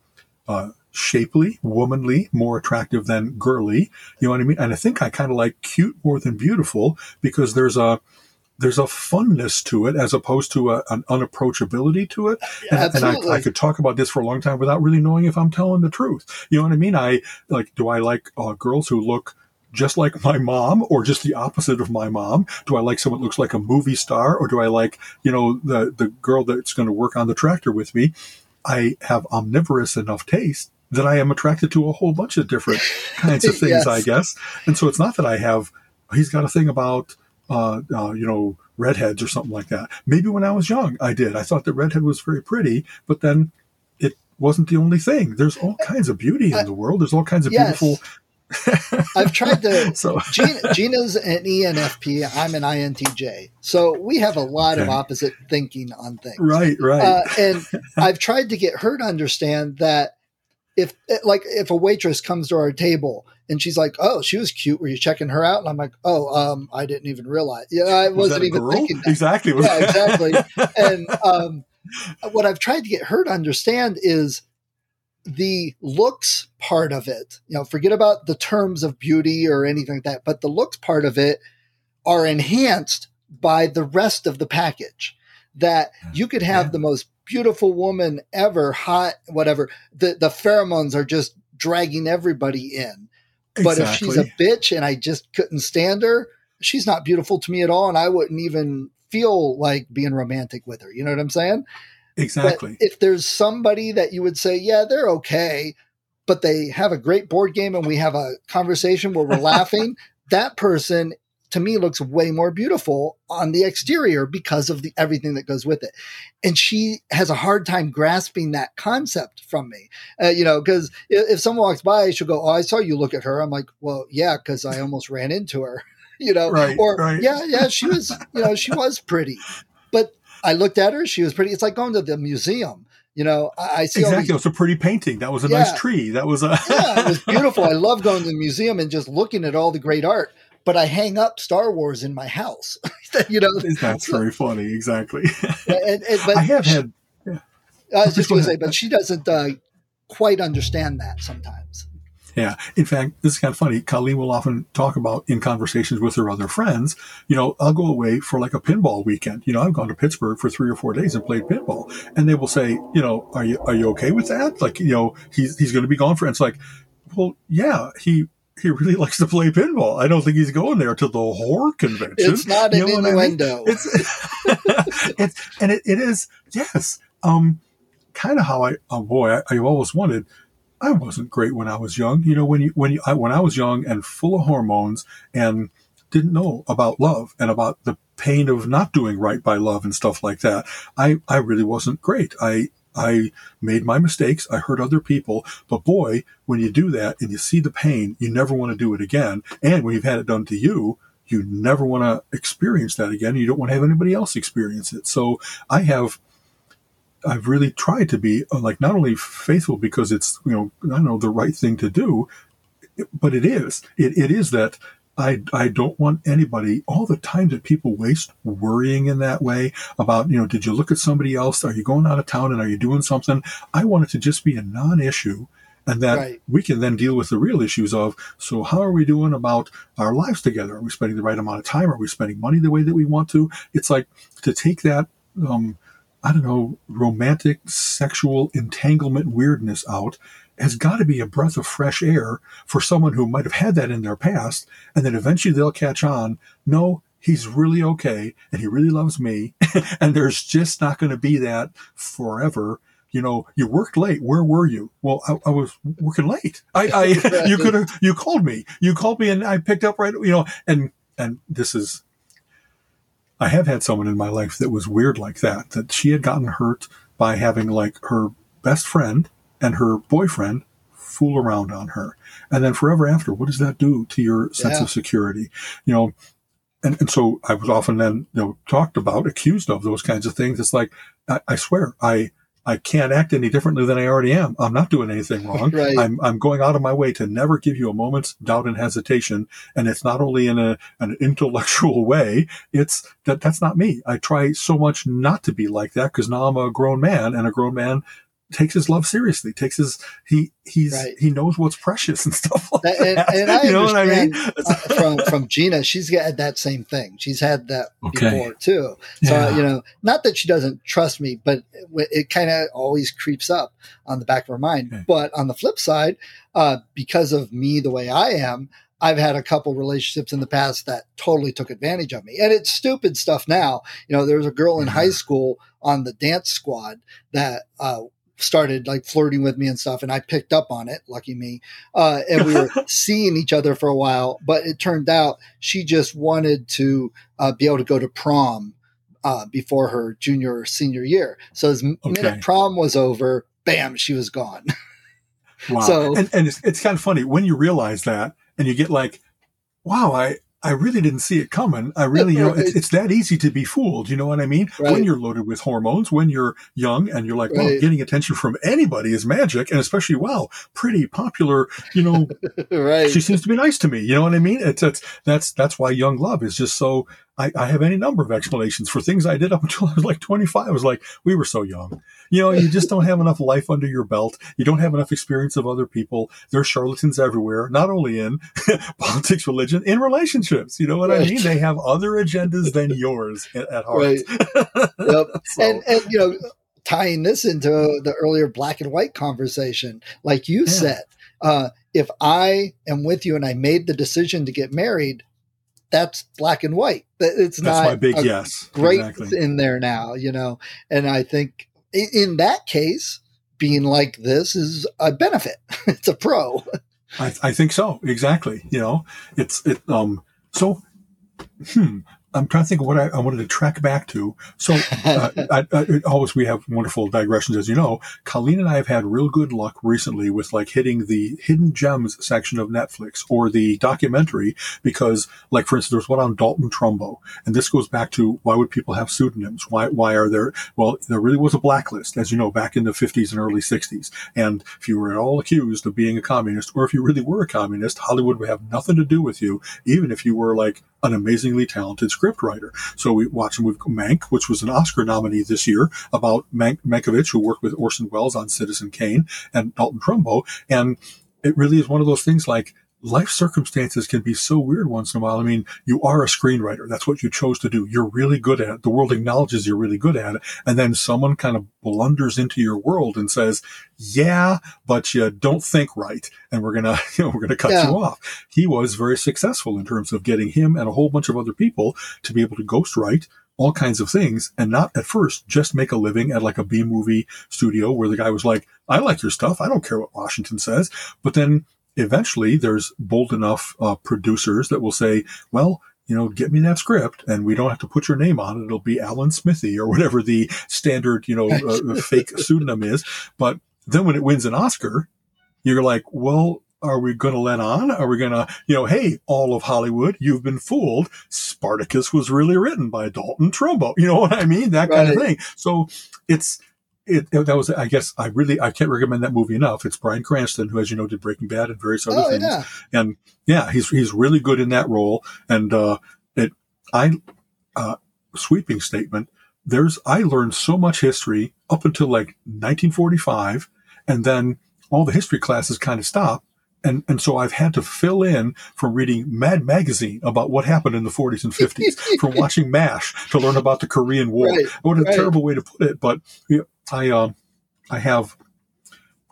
uh, shapely, womanly, more attractive than girly. You know what I mean? And I think I kind of like cute more than beautiful because there's a, there's a funness to it as opposed to a, an unapproachability to it. And, and I, I could talk about this for a long time without really knowing if I'm telling the truth. You know what I mean? I like, do I like uh, girls who look just like my mom or just the opposite of my mom? Do I like someone that looks like a movie star or do I like, you know, the, the girl that's going to work on the tractor with me? I have omnivorous enough taste that I am attracted to a whole bunch of different kinds of (laughs) things, Yes. I guess. And so it's not that I have, he's got a thing about, uh, uh, you know, redheads or something like that. Maybe when I was young, I did. I thought that redhead was very pretty, but then it wasn't the only thing. There's all (laughs) kinds of beauty in the world. There's all kinds of Yes. beautiful. (laughs) I've tried to. (laughs) So Gina, Gina's an ENFP. I'm an INTJ. So we have a lot of opposite thinking on things. right, right. Uh, and I've tried to get her to understand that if like if a waitress comes to our table and she's like, "Oh, she was cute. Were you checking her out?" And I'm like, "Oh, um, I didn't even realize. Yeah, I was wasn't even girl? thinking that." Exactly. Yeah, exactly. and um, what I've tried to get her to understand is the looks part of it. You know, forget about the terms of beauty or anything like that, but the looks part of it are enhanced by the rest of the package. That you could have Yeah. the most beautiful woman ever, hot, whatever. The the pheromones are just dragging everybody in. But if she's a bitch and I just couldn't stand her, she's not beautiful to me at all, and I wouldn't even feel like being romantic with her. You know what I'm saying? exactly. But if there's somebody that you would say, yeah, they're okay, but they have a great board game and we have a conversation where we're laughing, (laughs) that person to me looks way more beautiful on the exterior because of the everything that goes with it. And she has a hard time grasping that concept from me. Uh, you know, because if, if someone walks by, she'll go, "Oh, I saw you look at her." I'm like, "Well, yeah, because I almost ran into her." (laughs) you know, Right, or right. yeah, yeah, she was, you know, she was pretty, but I looked at her, she was pretty. It's like going to the museum. You know, I, see Exactly. these It was a pretty painting. That was a Yeah. nice tree. That was a yeah, it was (laughs) beautiful. I love going to the museum and just looking at all the great art. But I hang up Star Wars in my house. (laughs) you know, That's very funny. Exactly. (laughs) and, and, but I have she- had I was just going to say, but she doesn't uh, quite understand that sometimes. Yeah. In fact, this is kind of funny. Colleen will often talk about in conversations with her other friends, you know, I'll go away for like a pinball weekend. You know, I've gone to Pittsburgh for three or four days and played pinball. And they will say, you know, are you, are you okay with that? Like, you know, he's, he's going to be gone for, and it's like, well, yeah, he, he really likes to play pinball. I don't think he's going there to the horror convention. It's not You an what I mean? It's, (laughs) it's, and it, it is, yes. Um, kind of how I, oh boy, I, I always wanted, I wasn't great when I was young. You know, when you, when you, I, when I was young and full of hormones and didn't know about love and about the pain of not doing right by love and stuff like that. I, I really wasn't great. I, I made my mistakes. I hurt other people. But boy, when you do that and you see the pain, you never want to do it again. And when you've had it done to you, you never want to experience that again. You don't want to have anybody else experience it. So I have, I've really tried to be uh, like not only faithful because it's, you know, I know, the right thing to do, but it is. It, it is that I, I don't want anybody, all the time that people waste worrying in that way about, you know, did you look at somebody else? Are you going out of town and are you doing something? I want it to just be a non issue and that Right. we can then deal with the real issues of, so how are we doing about our lives together? Are we spending the right amount of time? Are we spending money the way that we want to? It's like to take that, um, I don't know, romantic sexual entanglement weirdness out has got to be a breath of fresh air for someone who might have had that in their past. And then eventually they'll catch on. No, he's really okay and he really loves me. (laughs) and there's just not going to be that forever. You know, you worked late. Where were you? Well, I, I was working late. I, I (laughs) you could have, you called me, you called me and I picked up right, you know, and, and this is, I have had someone in my life that was weird like that, that she had gotten hurt by having like her best friend and her boyfriend fool around on her. And then forever after, what does that do to your sense Yeah. of security? You know, and, and so I was often then, you know, talked about, accused of those kinds of things. It's like, I, I swear, I, I can't act any differently than I already am. I'm not doing anything wrong. (laughs) Right. I'm, I'm going out of my way to never give you a moment's doubt and hesitation. And it's not only in a, an intellectual (laughs) way. It's that that's not me. I try so much not to be like that because now I'm a grown man and a grown man takes his love seriously, takes his, he, he's, Right. he knows what's precious and (laughs) stuff like That- and, that. and I (laughs) you know what I mean? uh, from from Gina, she's got that same thing. She's had that Okay. before too. So Yeah. you know, not that she doesn't trust me, but it, it kind of always creeps up on the back of her mind. Okay. But on the flip side, uh, because of me the way I am, I've had a couple relationships in the past that totally took advantage of me, and it's stupid stuff now. You know, there was a girl in high school on the dance squad that. Uh, started like flirting with me and stuff and i picked up on it lucky me uh, and we were (laughs) seeing each other for a while. But it turned out she just wanted to uh, be able to go to prom uh, before her junior or senior year. So as Okay. minute prom was over, bam, she was gone. Wow. So- and, and it's, it's kind of funny when you realize that and you get like, wow, I, I really didn't see it coming. I really, you know, it's, it's that easy to be fooled. You know what I mean? Right. When you're loaded with hormones, when you're young and you're like, well, Right. getting attention from anybody is magic. And especially, wow, pretty popular, you know, (laughs) right. she seems to be nice to me. You know what I mean? It's, it's that's that's why young love is just so. I, I have any number of explanations for things I did up (laughs) until I was like 25. I was like, we were so young. You know, you just don't have enough life under your belt. You don't have enough experience of other people. There's charlatans everywhere, not only in (laughs) politics, religion, in relationships. You know what I mean? They have other agendas than (laughs) yours at, at heart. Right. Yep. So- and and you know tying this into the earlier black and white conversation like you Yeah. said uh, if i am with you and i made the decision to get married that's black and white That- it's that's not my big yes. great Exactly. in there now you know and i think in, in that case being like this is a benefit (laughs) it's a pro I, I think so. Exactly. You know, it's it. Um. So, hmm. I'm trying to think of what I, I wanted to track back to. So, uh, (laughs) I, I, always we have wonderful digressions, as you know. Colleen and I have had real good luck recently with like hitting the hidden gems section of Netflix or the documentary because, like, for instance, there's one on Dalton Trumbo, and this goes back to why would people have pseudonyms? Why why are there? Well, there really was a blacklist, as you know, back in the 50s and early 60s, and if you were at all accused of being a communist, or if you really were a communist, Hollywood would have nothing to do with you, even if you were like an amazingly talented scriptwriter. So we watched him with Mank, which was an Oscar nominee this year, about Mank, Mankiewicz, who worked with Orson Welles on Citizen Kane and Dalton Trumbo. And it really is one of those things like life circumstances can be so weird once in a while. I mean, you are a screenwriter. That's what you chose to do. You're really good at it. The world acknowledges you're really good at it. And then someone kind of blunders into your world and says, yeah, but you don't think right. And we're going (laughs) to, you know, we're going to cut Yeah. you off. He was very successful in terms of getting him and a whole bunch of other people to be able to ghostwrite all kinds of things and not at first just make a living at like a B movie studio where the guy was like, I like your stuff. I don't care what Washington says. But then eventually there's bold enough uh, producers that will say, well, you know, get me that script and we don't have to put your name on it. It'll be Alan Smithee or whatever the standard, you know, uh, (laughs) fake pseudonym is. But then when it wins an Oscar, you're like, well, are we going to let on? Are we going to, you know, hey, all of Hollywood, you've been fooled. Spartacus was really written by Dalton Trumbo. You know what I mean? That kind of thing. So it's, it, that was, I guess, I really, I can't recommend that movie enough. It's Bryan Cranston, who, as you know, did Breaking Bad and various other oh things. yeah And yeah, he's, he's really good in that role. And, uh, it, I, uh, sweeping statement. There's, I learned so much history up until like 1945. And then all the history classes kind of stopped. And, and so I've had to fill in from reading Mad Magazine about what happened in the 40s and 50s, from (laughs) watching MASH to learn about the Korean War. Right, what a right. terrible way to put it, but you know, I, um, I have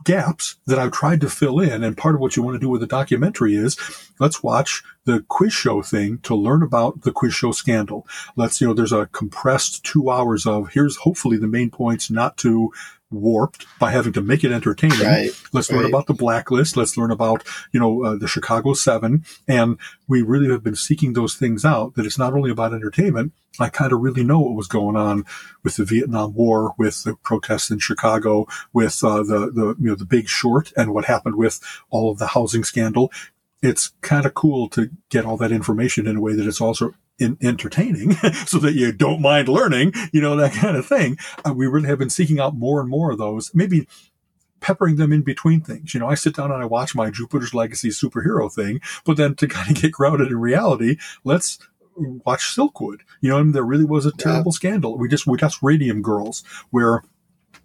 gaps that I've tried to fill in. And part of what you want to do with a documentary is let's watch the quiz show thing to learn about the quiz show scandal. Let's, you know, there's a compressed two hours of here's hopefully the main points not to warped by having to make it entertaining. Right, Let's learn about the blacklist. Let's learn about, you know, uh, the Chicago Seven. And we really have been seeking those things out that it's not only about entertainment. I kind of really know what was going on with the Vietnam War, with the protests in Chicago, with uh, the, the, you know, the big short and what happened with all of the housing scandal. It's kind of cool to get all that information in a way that it's also in, entertaining (laughs) so that you don't mind learning, you know, that kind of thing. Uh, we really have been seeking out more and more of those, maybe peppering them in between things. You know, I sit down and I watch my Jupiter's Legacy superhero thing, but then to (laughs) kind of get grounded in reality, let's watch Silkwood. You know, and there really was a terrible scandal. We just, we just Radium Girls where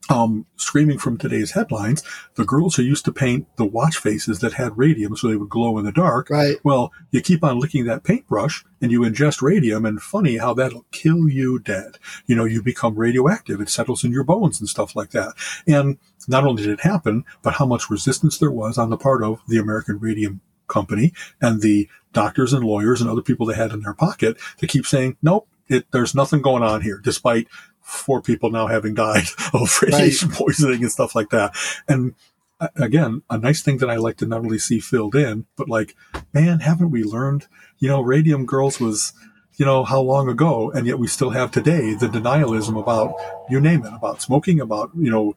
um, screaming from today's headlines, the girls who used to paint the watch faces that had radium so they would glow in the dark. right Well, you keep on licking that paintbrush and you ingest radium and funny how that'll kill you dead. You know, you become radioactive. It settles in your bones and stuff like that. And not only did it happen, but how much resistance there was on the part of the American Radium Company and the doctors and lawyers and other people they had in their pocket to keep saying, nope, it, there's nothing going on here, despite four people now having died (laughs) of radiation poisoning and stuff like that. And uh, again, a nice thing that I like to not only see filled in, but like, man, haven't we learned, you know, Radium Girls was, you know, how long ago? And yet we still have today the denialism about, you name it, about smoking, about, you know,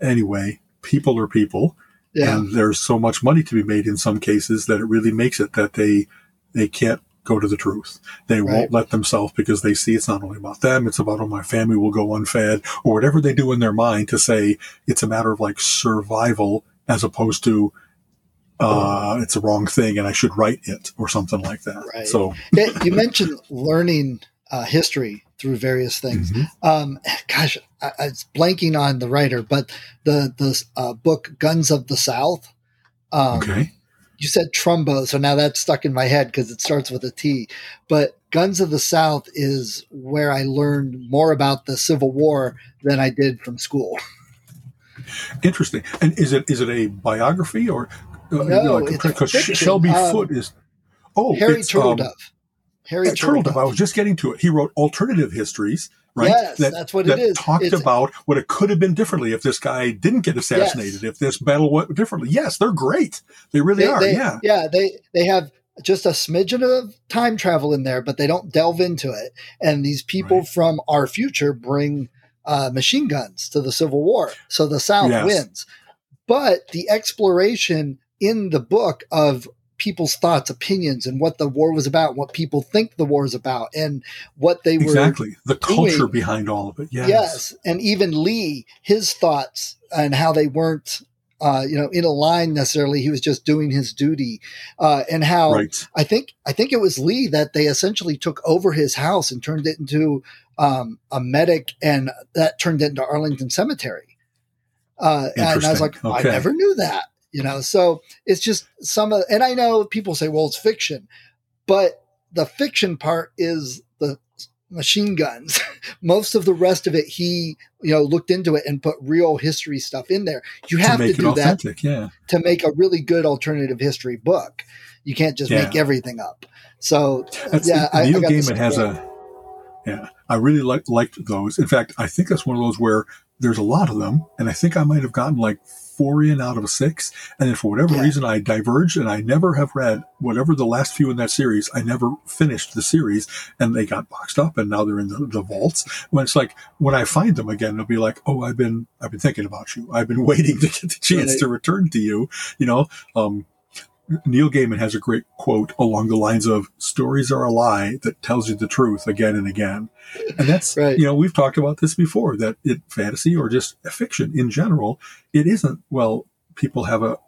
anyway, people are people. yeah And there's so much money to be made in some cases that it really makes it that they, they can't go to the truth. They right. won't let themselves because they see it's not only about them, it's about, oh, my family will go unfed or whatever they do in their mind to say it's a matter of like survival as opposed to, uh, it's a wrong thing and I should write it or something like that. Right. So you mentioned learning uh, history through various things. Mm-hmm. Um, gosh, I, I was blanking on the writer, but the the uh, book Guns of the South. Um, okay. You said Trumbo, so now that's stuck in my head because it starts with a T. But Guns of the South is where I learned more about the Civil War than I did from school. Interesting. And is it is it a biography or uh, no? Like, because Shelby um, Foote is oh Harry Turtledove. Um, Harry Turtledove. I was just getting to it. He wrote alternative histories, right? Yes, that, that's what that it is. Talked it's, about what it could have been differently if this guy didn't get assassinated, yes. if this battle went differently. Yes, they're great. They really they, are. They, yeah, yeah. They they have just a smidgen of time travel in there, but they don't delve into it. And these people right. from our future bring uh, machine guns to the Civil War, so the South yes. wins. But the exploration in the book of people's thoughts, opinions, and what the war was about, what people think the war is about, and what they exactly. were exactly the culture doing. behind all of it. Yes. yes, and even Lee, his thoughts and how they weren't. Uh, you know, in a line necessarily, he was just doing his duty, uh, and how right. I think I think it was Lee that they essentially took over his house and turned it into um, a medic, and that turned it into Arlington Cemetery. Uh, and I was like, okay. I never knew that you know? So it's just some of and i know people say well it's fiction but the fiction part is the machine guns. (laughs) Most of the rest of it he you know looked into it and put real history stuff in there. You have to, to do that yeah. to make a really good alternative history book. You can't just yeah. make everything up. So that's, yeah neil I, I gaiman has a yeah i really like liked those. In fact i think that's one of those where there's a lot of them and i think i might have gotten like four in out of six. And then for whatever yeah. reason, I diverged and I never have read whatever the last few in that series. I never finished the series and they got boxed up and now they're in the, the vaults. When it's like, when I find them again, it'll be like, oh, I've been, I've been thinking about you. I've been (laughs) waiting to get the chance right. to return to you, you know, um, Neil Gaiman has a great quote along the lines of stories are a lie that tells you the truth again and again. And that's, (laughs) right. you know, we've talked about this before that it fantasy or just fiction in general, it isn't, well, people have a,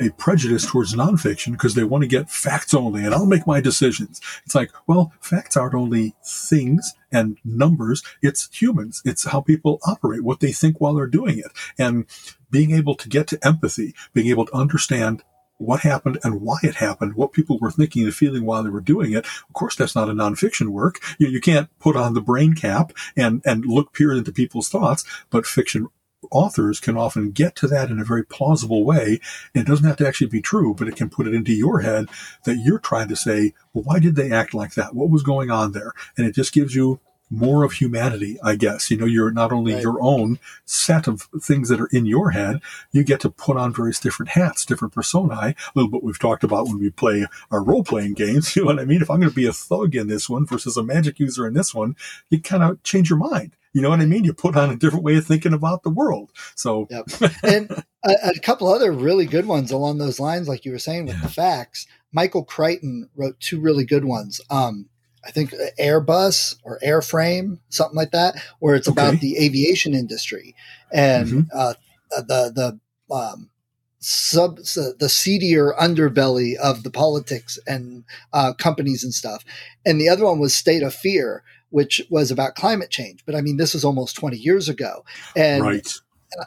a prejudice towards nonfiction because they want to get facts only and I'll make my decisions. It's like, well, facts aren't only things and numbers. It's humans. It's how people operate, what they think while they're doing it. And being able to get to empathy, being able to understand what happened and why it happened, what people were thinking and feeling while they were doing it. Of course, that's not a nonfiction work. You, you can't put on the brain cap and, and look peer into people's thoughts, but fiction authors can often get to that in a very plausible way. It doesn't have to actually be true, but it can put it into your head that you're trying to say, well, why did they act like that? What was going on there? And it just gives you more of humanity, I guess. You know, you're not only right. your own set of things that are in your head, you get to put on various different hats, different personae, a little bit we've talked about when we play our role playing games. (laughs) You know what I mean? If I'm going to be a thug in this one versus a magic user in this one, you kind of change your mind. You know what I mean? You put on a different way of thinking about the world. So, yep. (laughs) and a, a, couple other really good ones along those lines, like you were saying with yeah. the facts. Michael Crichton wrote two really good ones. Um, I think Airbus or Airframe, something like that, where it's okay. about the aviation industry and mm-hmm. uh, the the um, sub the seedier underbelly of the politics and uh, companies and stuff. And the other one was State of Fear, which was about climate change. But I mean, this was almost twenty years ago, and. Right.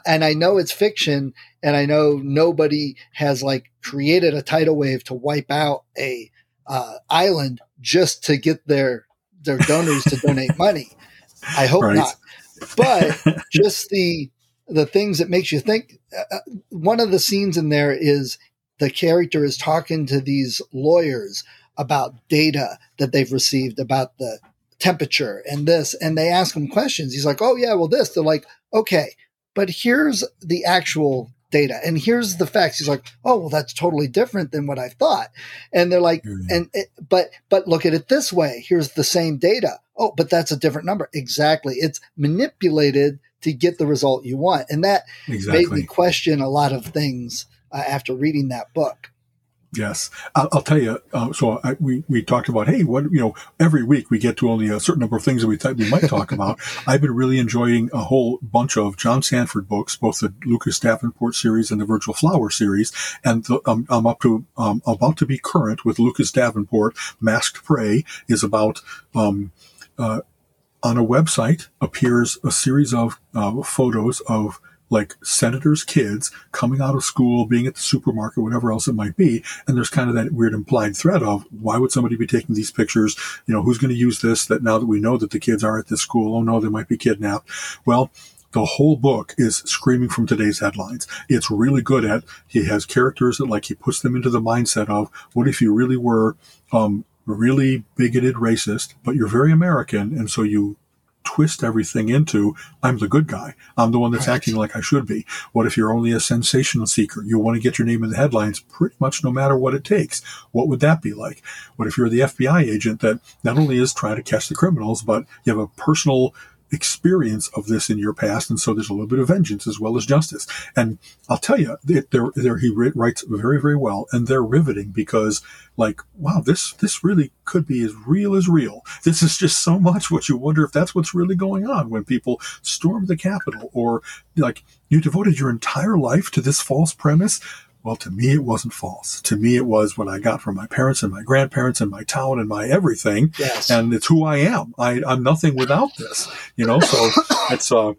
And I know it's fiction, and I know nobody has like created a tidal wave to wipe out a uh, island just to get their their donors to donate money. I hope right. not. But (laughs) just the the things that makes you think. Uh, uh, one of the scenes in there is the character is talking to these lawyers about data that they've received about the temperature and this, and they ask him questions. He's like, "Oh yeah, well this." They're like, "Okay, but here's the actual data. And here's the facts. He's like, oh, well, that's totally different than what I thought. And they're like, mm-hmm. and it, but but look at it this way. Here's the same data. Oh, but that's a different number. Exactly. It's manipulated to get the result you want, and that exactly. made me question a lot of things uh, after reading that book. Yes, I'll, I'll tell you. Uh, so I, we we talked about hey, what you know, every week we get to only a certain number of things that we th- we might talk (laughs) about. I've been really enjoying a whole bunch of John Sandford books, both the Lucas Davenport series and the Virgil Flower series, and the, um, I'm up to um, about to be current with Lucas Davenport. Masked Prey is about. Um, uh, on a website appears a series of uh, photos of like senators' kids coming out of school, being at the supermarket, whatever else it might be. And there's kind of that weird implied threat of why would somebody be taking these pictures? You know, who's going to use this that now that we know that the kids are at this school? Oh no, they might be kidnapped. Well, the whole book is screaming from today's headlines. It's really good at, he has characters that like he puts them into the mindset of what if you really were, um, really bigoted racist, but you're very American. And so you twist everything into I'm the good guy. I'm the one that's right. acting like I should be. What if you're only a sensational seeker? You want to get your name in the headlines pretty much no matter what it takes. What would that be like? What if you're the FBI agent that not only is trying to catch the criminals, but you have a personal experience of this in your past, and so there's a little bit of vengeance as well as justice. And I'll tell you, they're, they're, he writes very, very well, and they're riveting because, like, wow, this this really could be as real as real. This is just so much what you wonder if that's what's really going on when people storm the Capitol, or like you devoted your entire life to this false premise. Well, to me, it wasn't false. To me, it was what I got from my parents and my grandparents and my town and my everything. Yes. And it's who I am. I, I'm nothing without this, you know, so it's, uh,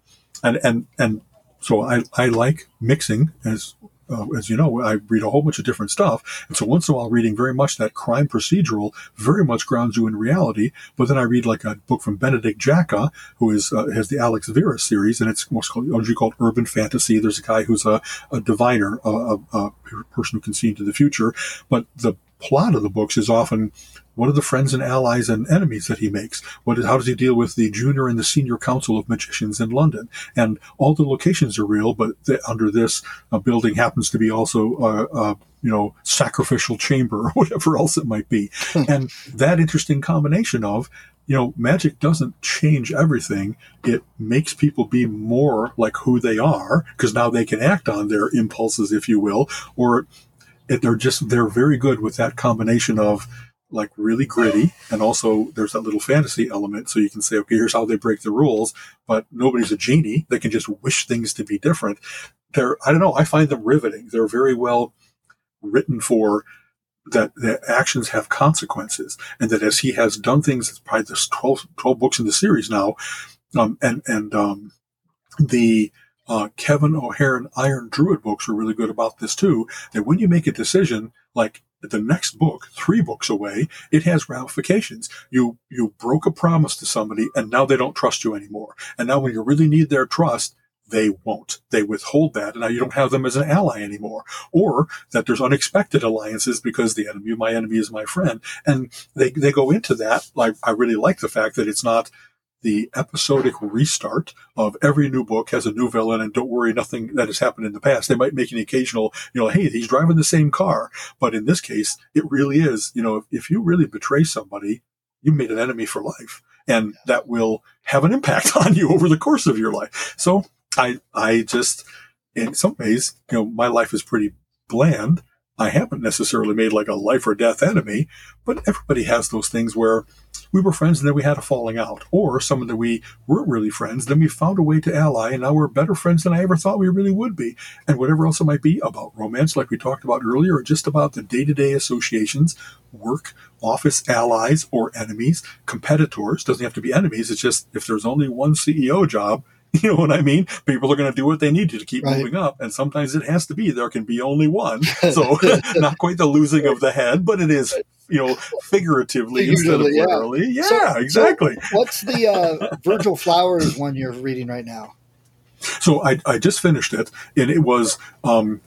and, and, and so I, I like mixing as uh, as you know, I read a whole bunch of different stuff. And so once in a while, reading very much that crime procedural very much grounds you in reality. But then I read like a book from Benedict Jacka, who is uh, has the Alex Verus series, and it's what's called, usually called urban fantasy. There's a guy who's a, a diviner, a, a, a person who can see into the future. But the plot of the books is often what are the friends and allies and enemies that he makes? What is, how does he deal with the junior and the senior council of magicians in London? And all the locations are real, but the, under this uh, building happens to be also a, a, you know sacrificial chamber or (laughs) whatever else it might be. Hmm. and that interesting combination of you know, magic doesn't change everything. It makes people be more like who they are because now they can act on their impulses, if you will, or it, they're just, they're very good with that combination of like really gritty and also there's that little fantasy element. So you can say okay here's how they break the rules but nobody's a genie. They can just wish things to be different. They're i don't know i find them riveting. They're very well written for that the actions have consequences and that as he has done things it's probably there's 12, 12 books in the series now um, and and um, the uh, Kevin O'Hare and Iron Druid books are really good about this too. That when you make a decision, like the next book, three books away, it has ramifications. You you broke a promise to somebody, and now they don't trust you anymore. And now when you really need their trust, they won't. They withhold that, and now you don't have them as an ally anymore. Or that there's unexpected alliances because the enemy my enemy is my friend, and they they go into that. Like I really like the fact that it's not the episodic restart of every new book has a new villain and don't worry, nothing that has happened in the past. They might make an occasional, you know, hey, he's driving the same car. But in this case, it really is, you know, if, if you really betray somebody, you made an enemy for life and that will have an impact (laughs) on you over the course of your life. So I, I just, in some ways, you know, my life is pretty bland. I haven't necessarily made like a life or death enemy, but everybody has those things where we were friends and then we had a falling out, or someone that we weren't really friends, then we found a way to ally, and now we're better friends than I ever thought we really would be. And whatever else it might be about romance, like we talked about earlier, or just about the day to day associations, work, office allies or enemies, competitors, doesn't have to be enemies. It's just if there's only one CEO job, (laughs) You know what I mean? People are going to do what they need to to keep right. moving up. And sometimes it has to be, there can be only one. (laughs) So (laughs) not quite the losing of the head, but it is, you know, figuratively, figuratively instead of literally. Yeah, so, exactly. So what's the uh, Virgil Flowers one you're reading right now? So I, I just finished it and it was, um,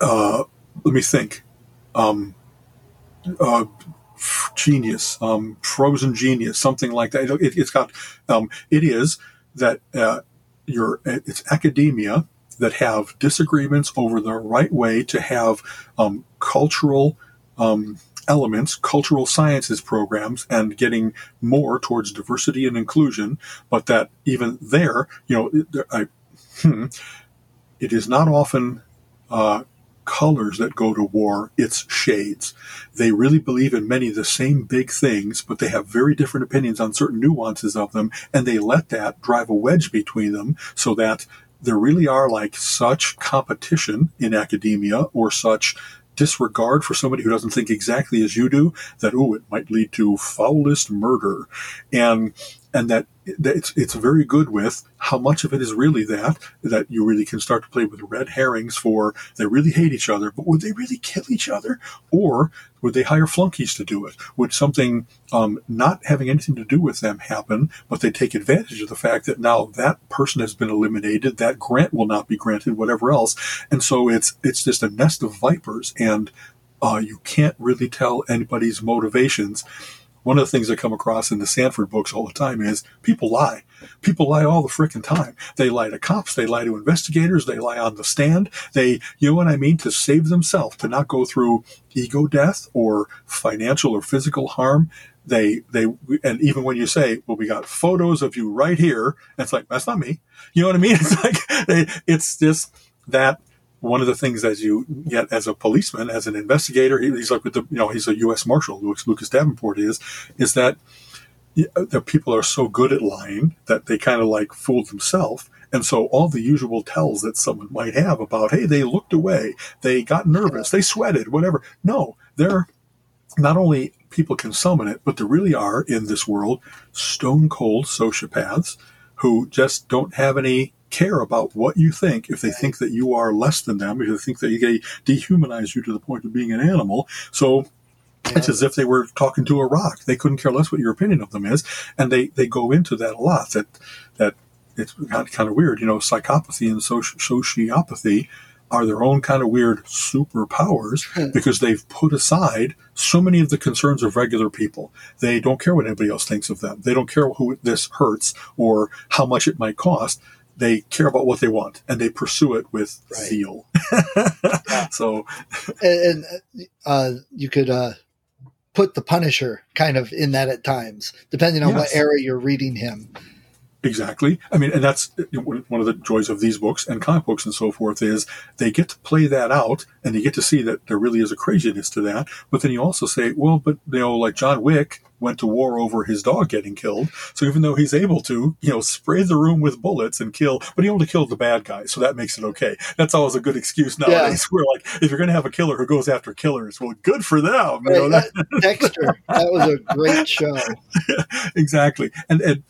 uh, let me think, um, uh, genius, um, frozen genius, something like that. It, has got, um, it is that uh, your it's academia that have disagreements over the right way to have um, cultural um, elements, cultural sciences programs, and getting more towards diversity and inclusion. But that even there, you know, I, hmm, it is not often uh, colors that go to war, it's shades. They really believe in many of the same big things, but they have very different opinions on certain nuances of them, and they let that drive a wedge between them so that there really are like such competition in academia or such disregard for somebody who doesn't think exactly as you do that oh it might lead to foulest murder and and that it's it's very good with how much of it is really that that you really can start to play with red herrings for they really hate each other, but would they really kill each other, or would they hire flunkies to do it? Would something um, not having anything to do with them happen, but they take advantage of the fact that now that person has been eliminated, that grant will not be granted, whatever else, and so it's it's just a nest of vipers, and uh, you can't really tell anybody's motivations one of the things I come across in the Sandford books all the time is people lie. People lie all the freaking time. They lie to cops. They lie to investigators. They lie on the stand. They, you know what I mean? To save themselves, to not go through ego death or financial or physical harm. They, they, and even when you say, well, we got photos of you right here, it's like, that's not me. You know what I mean? (laughs) It's like, it's just that one of the things as you get as a policeman, as an investigator, he's like with the, you know, he's a U.S. Marshal, Lucas Davenport is, is that uh, the people are so good at lying that they kind of like fooled themselves. And so all the usual tells that someone might have about, hey, they looked away, they got nervous, they sweated, whatever. No, they're not only people can summon it, but there really are in this world stone cold sociopaths who just don't have any care about what you think if they think that you are less than them, if they think that they dehumanize you to the point of being an animal. So yeah. it's as if they were talking to a rock. They couldn't care less what your opinion of them is, and they they go into that a lot. That that it's kind of weird, you know, psychopathy and sociopathy are their own kind of weird superpowers hmm. because they've put aside so many of the concerns of regular people. They don't care what anybody else thinks of them. They don't care who this hurts or how much it might cost they care about what they want and they pursue it with right. zeal. (laughs) So, and, and uh, you could uh, put the Punisher kind of in that at times, depending on yes. what era you're reading him. Exactly. I mean, and that's one of the joys of these books and comic books and so forth is they get to play that out and you get to see that there really is a craziness to that. But then you also say, well, but you know, like John Wick went to war over his dog getting killed. So even though he's able to, you know, spray the room with bullets and kill, but he only killed the bad guy. So that makes it okay. That's always a good excuse nowadays. (laughs) Yeah. Where like, if you're going to have a killer who goes after killers, well, good for them. Right. You know, that, Dexter, that was a great show. (laughs) exactly. And, and,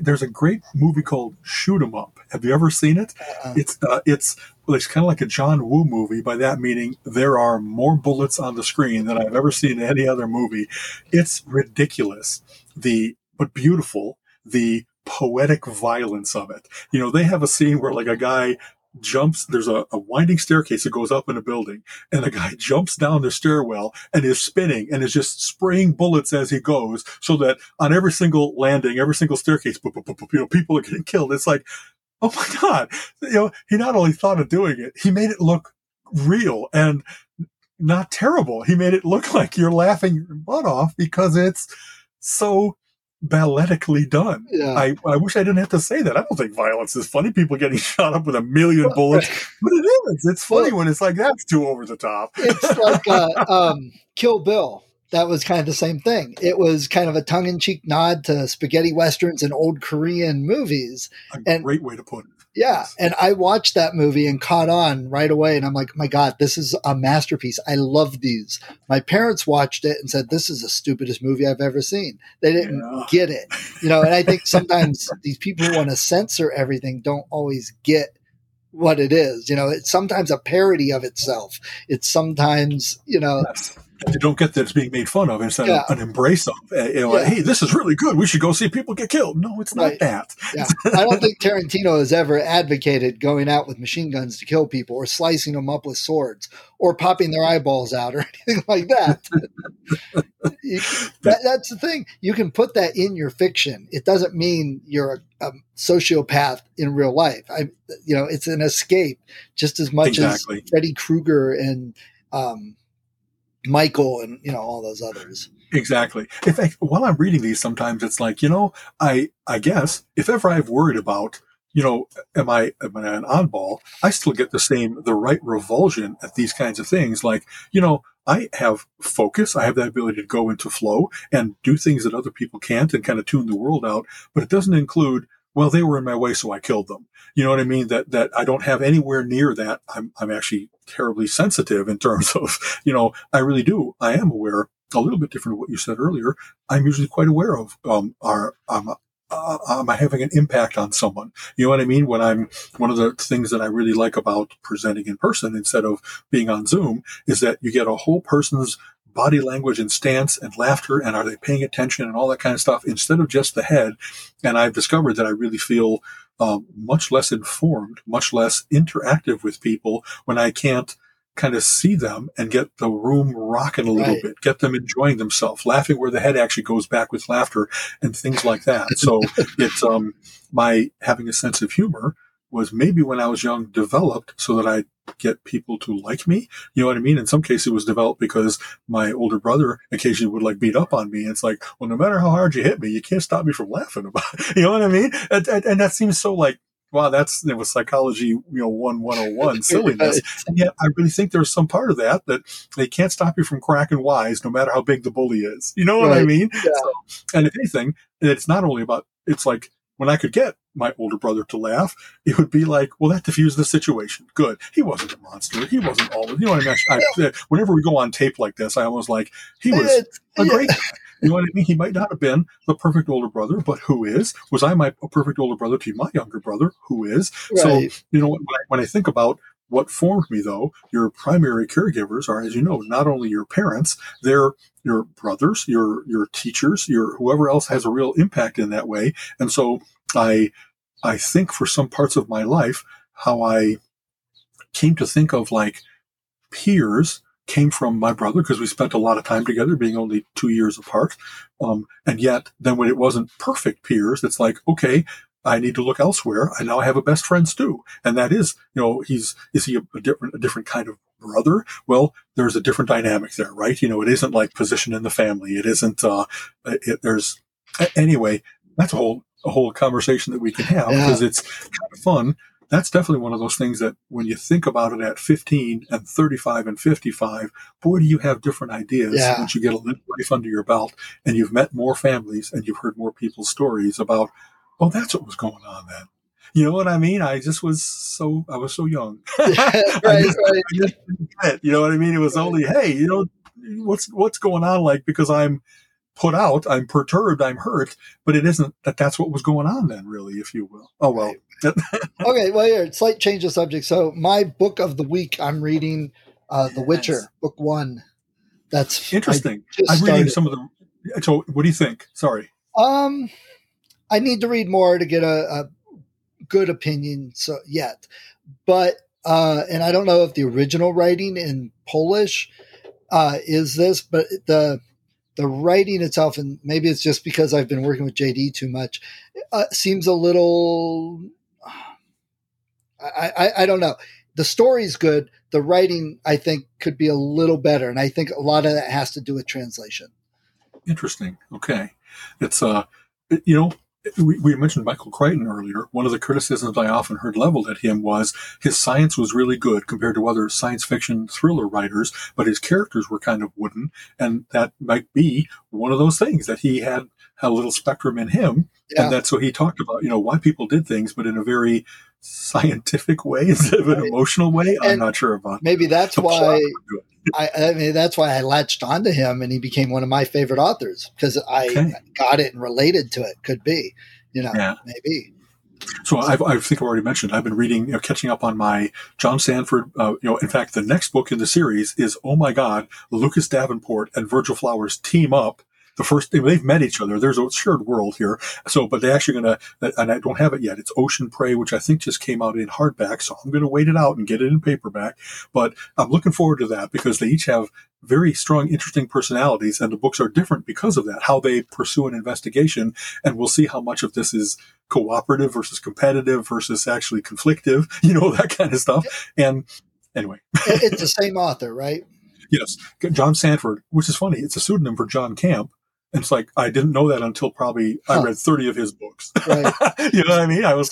there's a great movie called Shoot 'Em Up. Have you ever seen it? Uh-uh. It's uh, it's it's kind of like a John Woo movie. By that meaning, there are more bullets on the screen than I've ever seen in any other movie. It's ridiculous. The but beautiful. The poetic violence of it. You know, they have a scene where like a guy jumps, there's a, a, winding staircase that goes up in a building, and the guy (laughs) jumps down the stairwell and is spinning and is just spraying bullets as he goes, so that on every single landing, every single staircase, you know, people are getting killed. It's like, oh my God. You know, he not only thought of doing it, he made it look real and not terrible. He made it look (laughs) like you're laughing your butt off because it's so balletically done. Yeah. I, I wish I didn't have to say that. I don't think violence is funny. People getting (laughs) shot up with a million bullets, but it is. It's funny well, when it's like that's too over the top. it's like uh, (laughs) um, Kill Bill. That was kind of the same thing. It was kind of a tongue-in-cheek nod to spaghetti westerns and old Korean movies. A and, great way to put it. Yeah. And I watched that movie and caught on right away. And I'm like, my God, this is a masterpiece. I love these. My parents watched it and said, this is the stupidest movie I've ever seen. They didn't yeah. get it. You know, and I think (laughs) sometimes these people who want to censor everything don't always get what it is. You know, it's sometimes a parody of itself. It's sometimes, you know, yes they don't get that it's being made fun of. Instead yeah. an embrace of, uh, you know, yeah. hey, this is really good. We should go see people get killed. No, it's not right. that. Yeah. I don't think Tarantino has ever advocated going out with machine guns to kill people or slicing them up with swords or popping their eyeballs out or (laughs) anything like that. that that's the thing. You can put that in your fiction. It doesn't mean you're a, a sociopath in real life. I, you know, it's an escape just as much exactly. as Freddy Krueger and, um, Michael and you know all those others. Exactly. In fact, while I'm reading these, sometimes it's like you know, I I guess if ever I've worried about you know, am I, am I an oddball? I still get the same, the right revulsion at these kinds of things. Like, you know, I have focus. I have that ability to go into flow and do things that other people can't and kind of tune the world out. But it doesn't include, well, they were in my way, so I killed them. You know what I mean? That, that I don't have anywhere near that. I'm, I'm actually terribly sensitive in (laughs) terms of, you know, I really do. I am aware a little bit different of what you said earlier. I'm usually quite aware of, um, our, um, uh, am I having an impact on someone? You know what I mean? When I'm one of the things that I really like about presenting in person instead of being on Zoom is that you get a whole person's body language and stance and laughter and are they paying attention and all that kind of stuff instead of just the head. And I've discovered that I really feel um, much less informed, much less interactive with people when I can't kind of see them and get the room rocking a little right. bit, get them enjoying themselves, laughing where the head actually goes back with laughter and things like that. So (laughs) it's, um, my having a sense of humor was maybe when I was young developed so that I get people to like me. You know what I mean? In some cases it was developed because my older brother occasionally would like beat up on me. And it's like, well, no matter how hard you hit me, you can't stop me from laughing about it. (laughs) You know what I mean? And, and, and that seems so like wow, that's it was psychology, you know, one one oh one (laughs) silliness. And yet, I really think there's some part of that that they can't stop you from cracking wise, no matter how big the bully is. You know what right. I mean? Yeah. So, and if anything, it's not only about it's like when I could get my older brother to laugh, it would be like, well, that diffused the situation. Good. He wasn't a monster. He wasn't all, you know what I mean? I, whenever we go on tape like this, I almost like, he was a great you know what I mean? He might not have been the perfect older brother, but who is? Was I my a perfect older brother to my younger brother? Who is? Right. So, you know, when I, when I think about what formed me, though, your primary caregivers are, as you know, not only your parents, they're your brothers, your your teachers, your whoever else has a real impact in that way. And so, I I think for some parts of my life, how I came to think of like peers came from my brother because we spent a lot of time together, being only two years apart. Um, and yet, then when it wasn't perfect peers, it's like, okay, I need to look elsewhere. And now I have a best friend, too. And that is, you know, he's, is he a, a, different, a different kind of brother? Well, there's a different dynamic there, right? You know, it isn't like position in the family. It isn't, uh, it, there's, anyway, that's a whole, a whole conversation that we can have because yeah. it's kind of fun that's definitely one of those things that when you think about it at 15 and 35 and 55, boy, do you have different ideas yeah. once you get a little life under your belt and you've met more families and you've heard more people's stories about, oh, that's what was going on then. You know what I mean? I just was so, I was so young. (laughs) (laughs) right, I just, right. I you know what I mean? It was only, hey, you know, what's, what's going on? Like, because I'm, put out. I'm perturbed. I'm hurt, but it isn't that that's what was going on then, really, if you will. Oh, well. okay. Well, here, slight change of subject. So, my book of the week, I'm reading uh, The Witcher, book one. That's interesting. I'm reading some of the. So, what do you think? Sorry. Um, I need to read more to get a, a good opinion. So yet, but uh, and I don't know if the original writing in Polish uh, is this, but the the writing itself, and maybe it's just because I've been working with JD too much, uh, seems a little. I, I, I don't know. The story's good. The writing, I think, could be a little better, and I think a lot of that has to do with translation. Interesting. Okay, it's uh, you know, we, we, mentioned Michael Crichton earlier. One of the criticisms I often heard leveled at him was his science was really good compared to other science fiction thriller writers, but his characters were kind of wooden. And that might be one of those things that he had, had a little spectrum in him. Yeah. And that's what he talked about, you know, why people did things, but in a very scientific way (laughs) instead of an right. emotional way. And I'm not sure about maybe that's why I, I, mean, that's why I latched onto him and he became one of my favorite authors because I okay. got it and related to it. Could be, you know, yeah. maybe. So I've, I think I've already mentioned I've been reading, you know, catching up on my John Sandford. Uh, you know, in fact, the next book in the series is oh my god, Lucas Davenport and Virgil Flowers team up the first thing they've met each other. There's a shared world here. So, but they're actually going to, and I don't have it yet. It's Ocean Prey, which I think just came out in hardback. So I'm going to wait it out and get it in paperback. But I'm looking forward to that because they each have very strong, interesting personalities and the books are different because of that, how they pursue an investigation. And we'll see how much of this is cooperative versus competitive versus actually conflictive, (laughs) you know, that kind of stuff. And anyway, it's the same author, right? (laughs) Yes, John Sandford, which is funny. It's a pseudonym for John Camp, it's like I didn't know that until probably huh. I read thirty of his books. Right. (laughs) you know what I mean? I was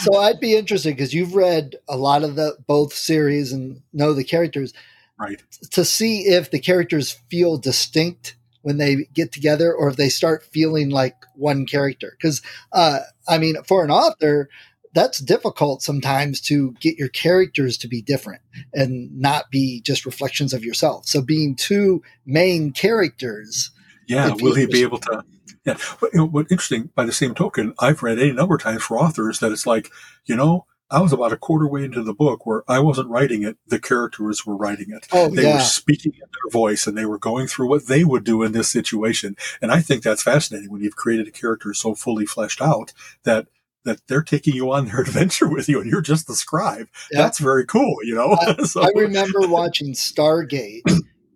so I'd be interested because you've read a lot of the both series and know the characters, right? To see if the characters feel distinct when they get together, or if they start feeling like one character. Because uh, I mean, for an author, that's difficult sometimes to get your characters to be different and not be just reflections of yourself. So being two main characters. Yeah, will he be able to? Yeah, but you know what? Interesting. By the same token, I've read any number of times for authors that it's like, you know, I was about a quarter way into the book where I wasn't writing it; the characters were writing it. Oh, they yeah. were speaking in their voice, and they were going through what they would do in this situation. And I think that's fascinating when you've created a character so fully fleshed out that that they're taking you on their (laughs) adventure with you and you're just the scribe. Yeah. That's very cool, you know? I, (laughs) so. I remember watching Stargate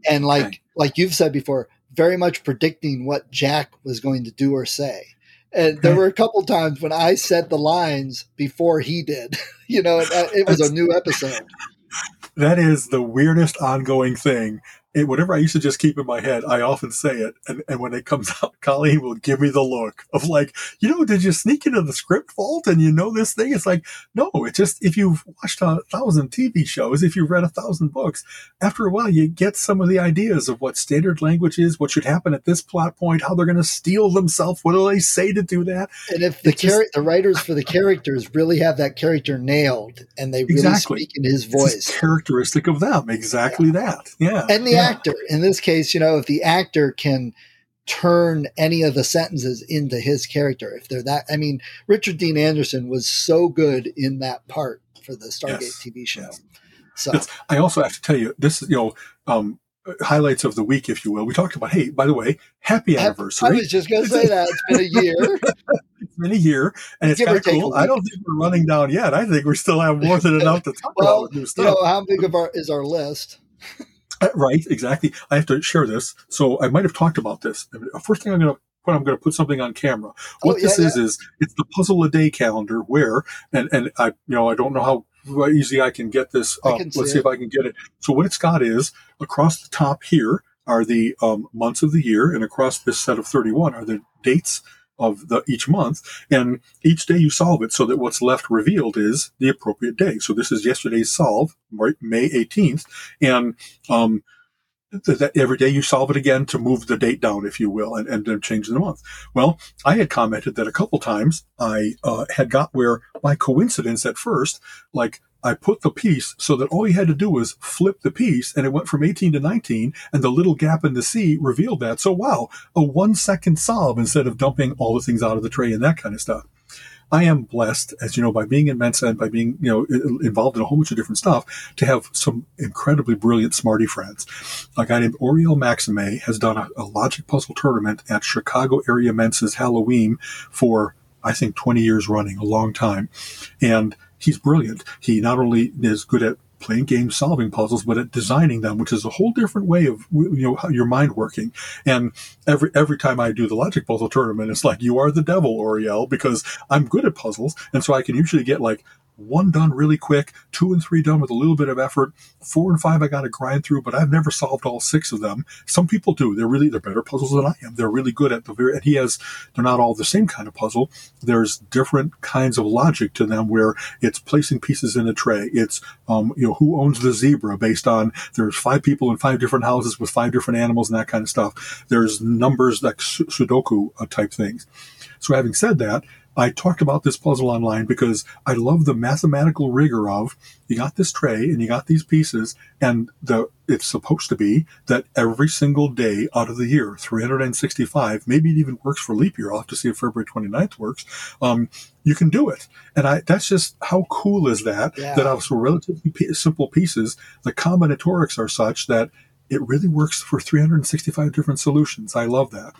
and like, like you've said before, very much predicting what Jack was going to do or say. And there were a couple times when I said the lines before he did, (laughs) you know, it, uh, it was a new episode. (laughs) That is the weirdest ongoing thing it, whatever I used to just keep in my head, I often say it. And, and when it comes (laughs) out, Colleen will give me the look of like, you know, did you sneak into the script vault and you know this thing? It's like, no, it's just, if you've watched a thousand TV shows, if you've read a thousand books, after a while, you get some of the ideas of what standard language is, what should happen at this plot point, how they're going to steel themselves. What do they say to do that? And if the, char- just, the writers for the characters really have that character nailed and they really exactly. speak in his voice, characteristic of them. Exactly yeah. that. Yeah. And the yeah actor. In this case, you know, if the actor can turn any of the sentences into his character, if they're that, I mean, Richard Dean Anderson was so good in that part for the Stargate yes. TV show. Yes. So it's, I also have to tell you, this is, you know, um, highlights of the week, if you will. We talked about, hey, by the way, happy anniversary. I was just going to say that. It's been a year. (laughs) it's been a year, and it's kind of cool. I don't think we're running down yet. I think we still have more than enough to talk well, about new stuff. You know, how big of our is our list? Uh, right, exactly. I have to share this. So I might have talked about this. First thing I'm going to put, I'm going to put something on camera. What oh, yeah, this is yeah. is it's the puzzle a day calendar where, and and I you know I don't know how easy I can get this up. Let's see, see if I can get it. So what it's got is across the top here are the um, months of the year, and across this set of 31 are the dates of the each month and each day you solve it so that what's left revealed is the appropriate day so this is yesterday's solve may 18th and um, that every day you solve it again to move the date down, if you will, and, and then change the month. Well, I had commented that a couple times I uh, had got where by coincidence at first, like I put the piece so that all you had to do was flip the piece and it went from 18 to 19 and the little gap in the C revealed that. So wow, a one second solve instead of dumping all the things out of the tray and that kind of stuff. I am blessed, as you know, by being in Mensa and by being, you know, involved in a whole bunch of different stuff to have some incredibly brilliant smarty friends. A guy named Oriel Maxime has done a, a logic puzzle tournament at Chicago area Mensa's Halloween for, I think, 20 years running, a long time. And he's brilliant. He not only is good at playing games, solving puzzles, but at designing them, which is a whole different way of you know how your mind working. And every every time I do the logic puzzle tournament, it's like you are the devil, Oriel, because I'm good at puzzles, and so I can usually get like one done really quick, two and three done with a little bit of effort, four and five I got to grind through, but I've never solved all six of them. Some people do. They're really they're better puzzles than I am. They're really good at the very. And he has. They're not all the same kind of puzzle. There's different kinds of logic to them where it's placing pieces in a tray. It's um, you know who owns the zebra based on there's five people in five different houses with five different animals and that kind of stuff. There's numbers like Sudoku uh, type things. So having said that, I talked about this puzzle online because I love the mathematical rigor of you got this tray and you got these pieces and the it's supposed to be that every single day out of the year, 365, maybe it even works for leap year. I'll have to see if February 29th works. Um, you can do it. And I, that's just how cool is that? Yeah. That out of relatively p- simple pieces, the combinatorics are such that it really works for 365 different solutions. I love that.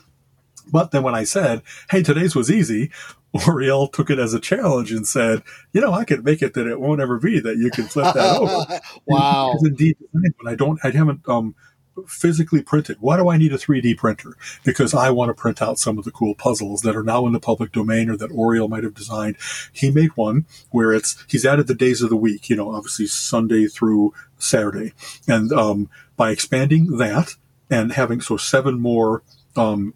But then when I said, hey, today's was easy, (laughs) Oriel took it as a challenge and said, you know, I could make it that it won't ever be that you can flip that over. (laughs) wow. It's indeed, but I don't, I haven't, um, physically printed. Why do I need a 3D printer? Because I want to print out some of the cool puzzles that are now in the public domain or that Oriel might have designed. He made one where it's, he's added the days of the week, you know, obviously Sunday through Saturday. And, um, by expanding that and having so seven more, um,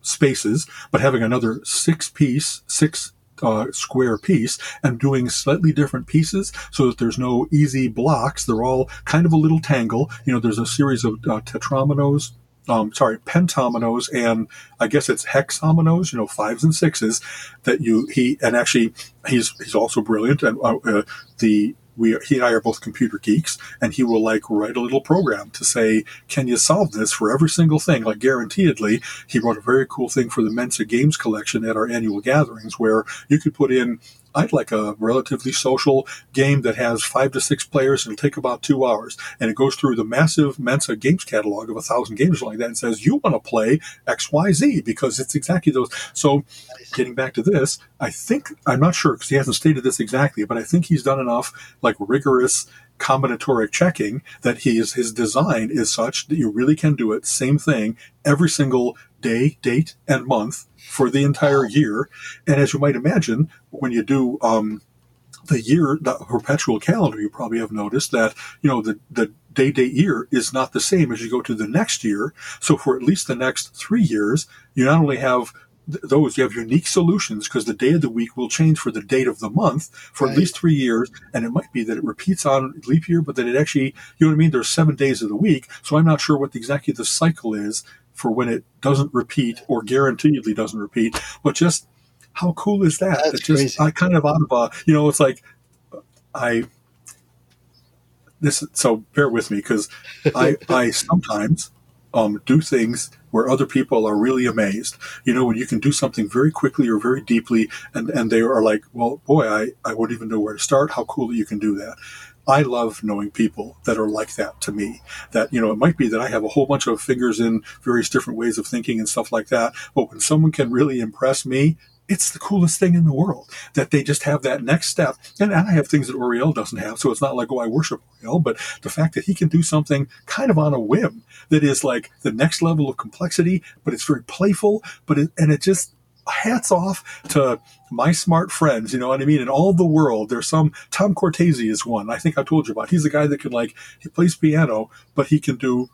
spaces, but having another six piece, six uh, square piece and doing slightly different pieces so that there's no easy blocks. They're all kind of a little tangle. You know, there's a series of uh, tetrominoes. Um, sorry, pentominoes and I guess it's hexominoes, you know, fives and sixes that you, he, and actually he's, he's also brilliant. And, uh, uh the, we he and I are both computer geeks, and he will like write a little program to say, "Can you solve this for every single thing?" Like guaranteedly, he wrote a very cool thing for the Mensa Games collection at our annual gatherings, where you could put in I'd like a relatively social game that has five to six players. It'll take about two hours. And it goes through the massive Mensa games catalog of a thousand games like that and says, you want to play XYZ because it's exactly those. So getting back to this, I think, I'm not sure because he hasn't stated this exactly, but I think he's done enough like rigorous combinatoric checking that he is, his design is such that you really can do it same thing every single day, date, and month for the entire year. And as you might imagine, when you do um, the year, the perpetual calendar, you probably have noticed that, you know, the, the day date year is not the same as you go to the next year. So for at least the next three years, you not only have those you have unique solutions because the day of the week will change for the date of the month for right. at least three years and it might be that it repeats on leap year but that it actually you know what i mean there's seven days of the week so i'm not sure what exactly the cycle is for when it doesn't repeat or guaranteedly doesn't repeat. But just how cool is that? That's just crazy. I kind of out of a you know it's like I this so bear with me because I (laughs) I sometimes um, do things where other people are really amazed. You know, when you can do something very quickly or very deeply, and, and they are like, well, boy, I, I wouldn't even know where to start. How cool that you can do that. I love knowing people that are like that to me. That, you know, it might be that I have a whole bunch of fingers in various different ways of thinking and stuff like that. But when someone can really impress me, it's the coolest thing in the world that they just have that next step. And I have things that Auriel doesn't have. So it's not like, oh, I worship Auriel, but the fact that he can do something kind of on a whim that is like the next level of complexity, but it's very playful, but it, and it just, hats off to my smart friends, you know what I mean? In all the world, there's some, Tom Cortese is one I think I told you about. He's a guy that can like, he plays piano, but he can do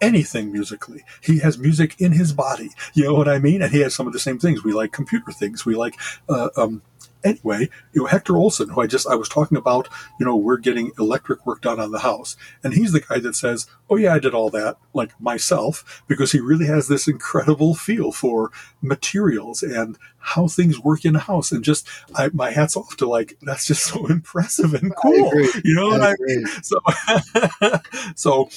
anything musically. He has music in his body. You know what I mean? And he has some of the same things. We like computer things. We like, uh, um, anyway, you know, Hector Olson, who I just, I was talking about, you know, we're getting electric work done on the house. And he's the guy that says, Oh yeah, I did all that like myself because he really has this incredible feel for materials and how things work in a house. And just, I, my hat's off to like, that's just so (laughs) impressive and cool. You know what I, I mean? (laughs) So, so,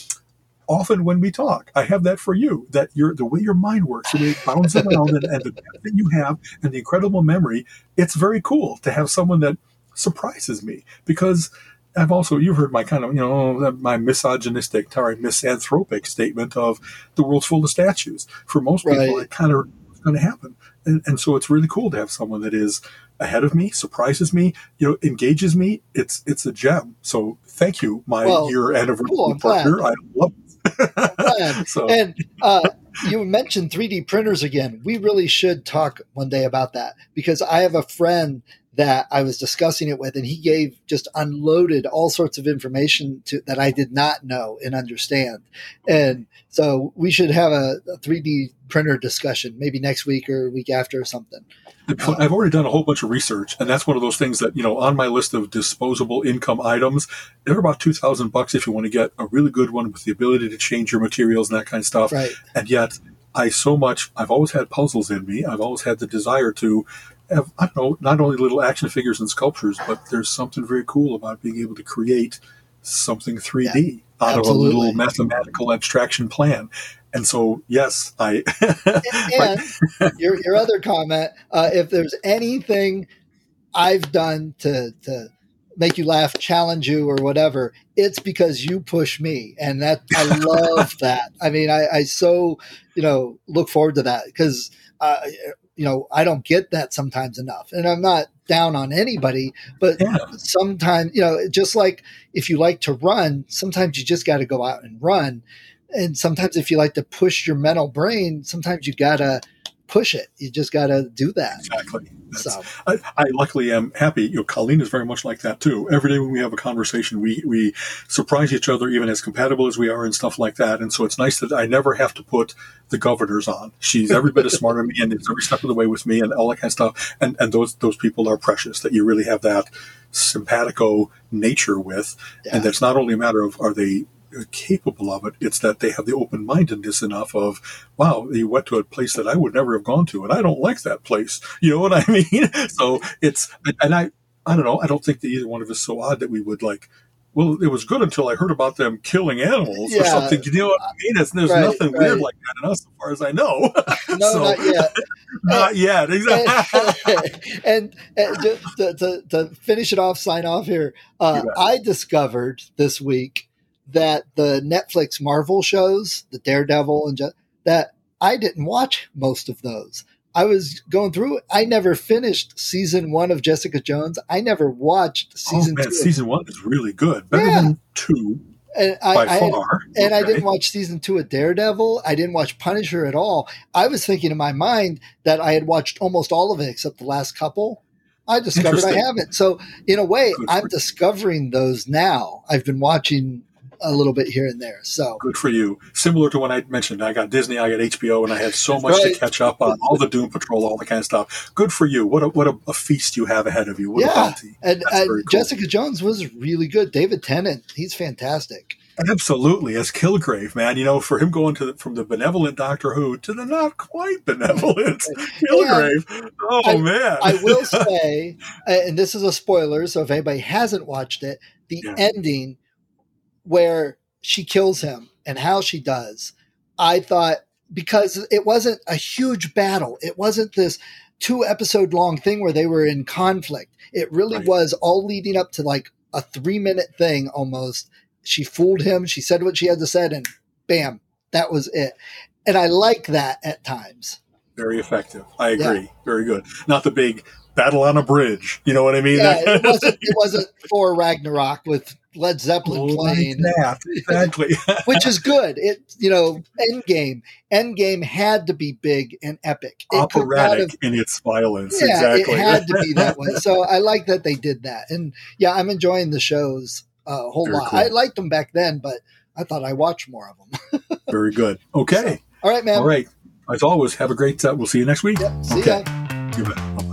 often when we talk. I have that for you, that your the way your mind works, the way it bounds around and, and the depth that you have and the incredible memory, it's very cool to have someone that surprises me because I've also you've heard my kind of you know my misogynistic, sorry, misanthropic statement of the world's full of statues. For most people, it kind of going to happen, and, and so it's really cool to have someone that is ahead of me, surprises me, you know, engages me. It's it's a gem. So thank you, my well, year anniversary cool, partner. I love (laughs) so. And uh, you mentioned 3D printers again. We really should talk one day about that because I have a friend that I was discussing it with, and he gave just unloaded all sorts of information to, that I did not know and understand. And so we should have a, a 3D printer discussion maybe next week or week after or something. Uh, I've already done a whole bunch of research, and that's one of those things that you know on my list of disposable income items. They're about two thousand bucks if you want to get a really good one with the ability to change your materials and that kind of stuff. Right. And yet, I so much. I've always had puzzles in me. I've always had the desire to have I don't know not only little action figures and sculptures, but there's something very cool about being able to create something 3D yeah, out absolutely. of a little mathematical abstraction plan. And so, yes, (laughs) I. and, your your other comment, uh, if there's anything I've done to to make you laugh, challenge you, or whatever, it's because you push me, and that I (laughs) love that. I mean, I, I so you know look forward to that because. Uh, you know, I don't get that sometimes enough. And I'm not down on anybody, but yeah. sometimes, you know, just like if you like to run, sometimes you just got to go out and run and sometimes if you like to push your mental brain, sometimes you gotta push it. You just got to do that. Exactly. That's, So I, I luckily am happy. You know, Colleen is very much like that too. Every day when we have a conversation, we we surprise each other, even as compatible as we are, and stuff like that. And so it's nice that I never have to put the governors on. She's every bit as smart as me, and is every step of the way with me, and all that kind of stuff. And and those those people are precious. That you really have that simpatico nature with, Yeah. and that's not only a matter of are they capable of it. It's that they have the open mindedness enough of, wow, you went to a place that I would never have gone to, and I don't like that place. (laughs) You know what I (laughs) mean? So it's, and I, I don't know. I don't think that either one of us so odd that we would like. Well, it was good until I heard about them killing animals or something. You know what I mean? It's, there's Right, nothing weird like that in us, as far as I know. (laughs) no, So- not yet. Not yet, exactly. and, and to, to, to, to finish it off, sign off here. Uh. I discovered this week that the Netflix Marvel shows, the Daredevil, and ju- that I didn't watch most of those. I was going through. I never finished season one of Jessica Jones. I never watched oh season man, two. season one is really good, better Yeah. than two and I, by I far. and I didn't watch season two of Daredevil. I didn't watch Punisher at all. I was thinking in my mind that I had watched almost all of it except the last couple. I discovered I haven't. So in a way, I'm discovering those now. I've been watching a little bit here and there. So Good for you. Similar to when I mentioned, I got Disney, I got HBO, and I had so much Right. to catch up on, all the Doom Patrol, all the kind of stuff. Good for you. What a what a, a feast you have ahead of you. What a Yeah. and uh, cool. Jessica Jones was really good. David Tennant, he's fantastic. Absolutely, as Kilgrave, man. You know, for him going to the, from the benevolent Doctor Who to the not quite (laughs) benevolent Kilgrave. Oh I- man, I will (laughs) say, and this is a spoiler, so if anybody hasn't watched it, the Yeah. ending where she kills him and how she does, I thought because it wasn't a huge battle, it wasn't this two episode long thing where they were in conflict. It really Right. was all leading up to like a three minute thing almost. She fooled him, she said what she had to say, and bam, that was it. And I like that at times. very effective. I agree. Very good. Not the big battle on a bridge. You know what I mean? yeah, it (laughs) wasn't it wasn't Thor Ragnarok with Led Zeppelin Oh, playing, that. Exactly. (laughs) which is good. It you know, Endgame. Endgame had to be big and epic. It Operatic have- in its violence. yeah, exactly. it had to be that (laughs) way. So I like that they did that, and yeah, I'm enjoying the shows a whole Very lot. cool. I liked them back then, but I thought I watched more of them. Very good. Okay. All right, man. All right. As always, have a great. Uh, we'll see you next week. Yep, see okay. ya. You.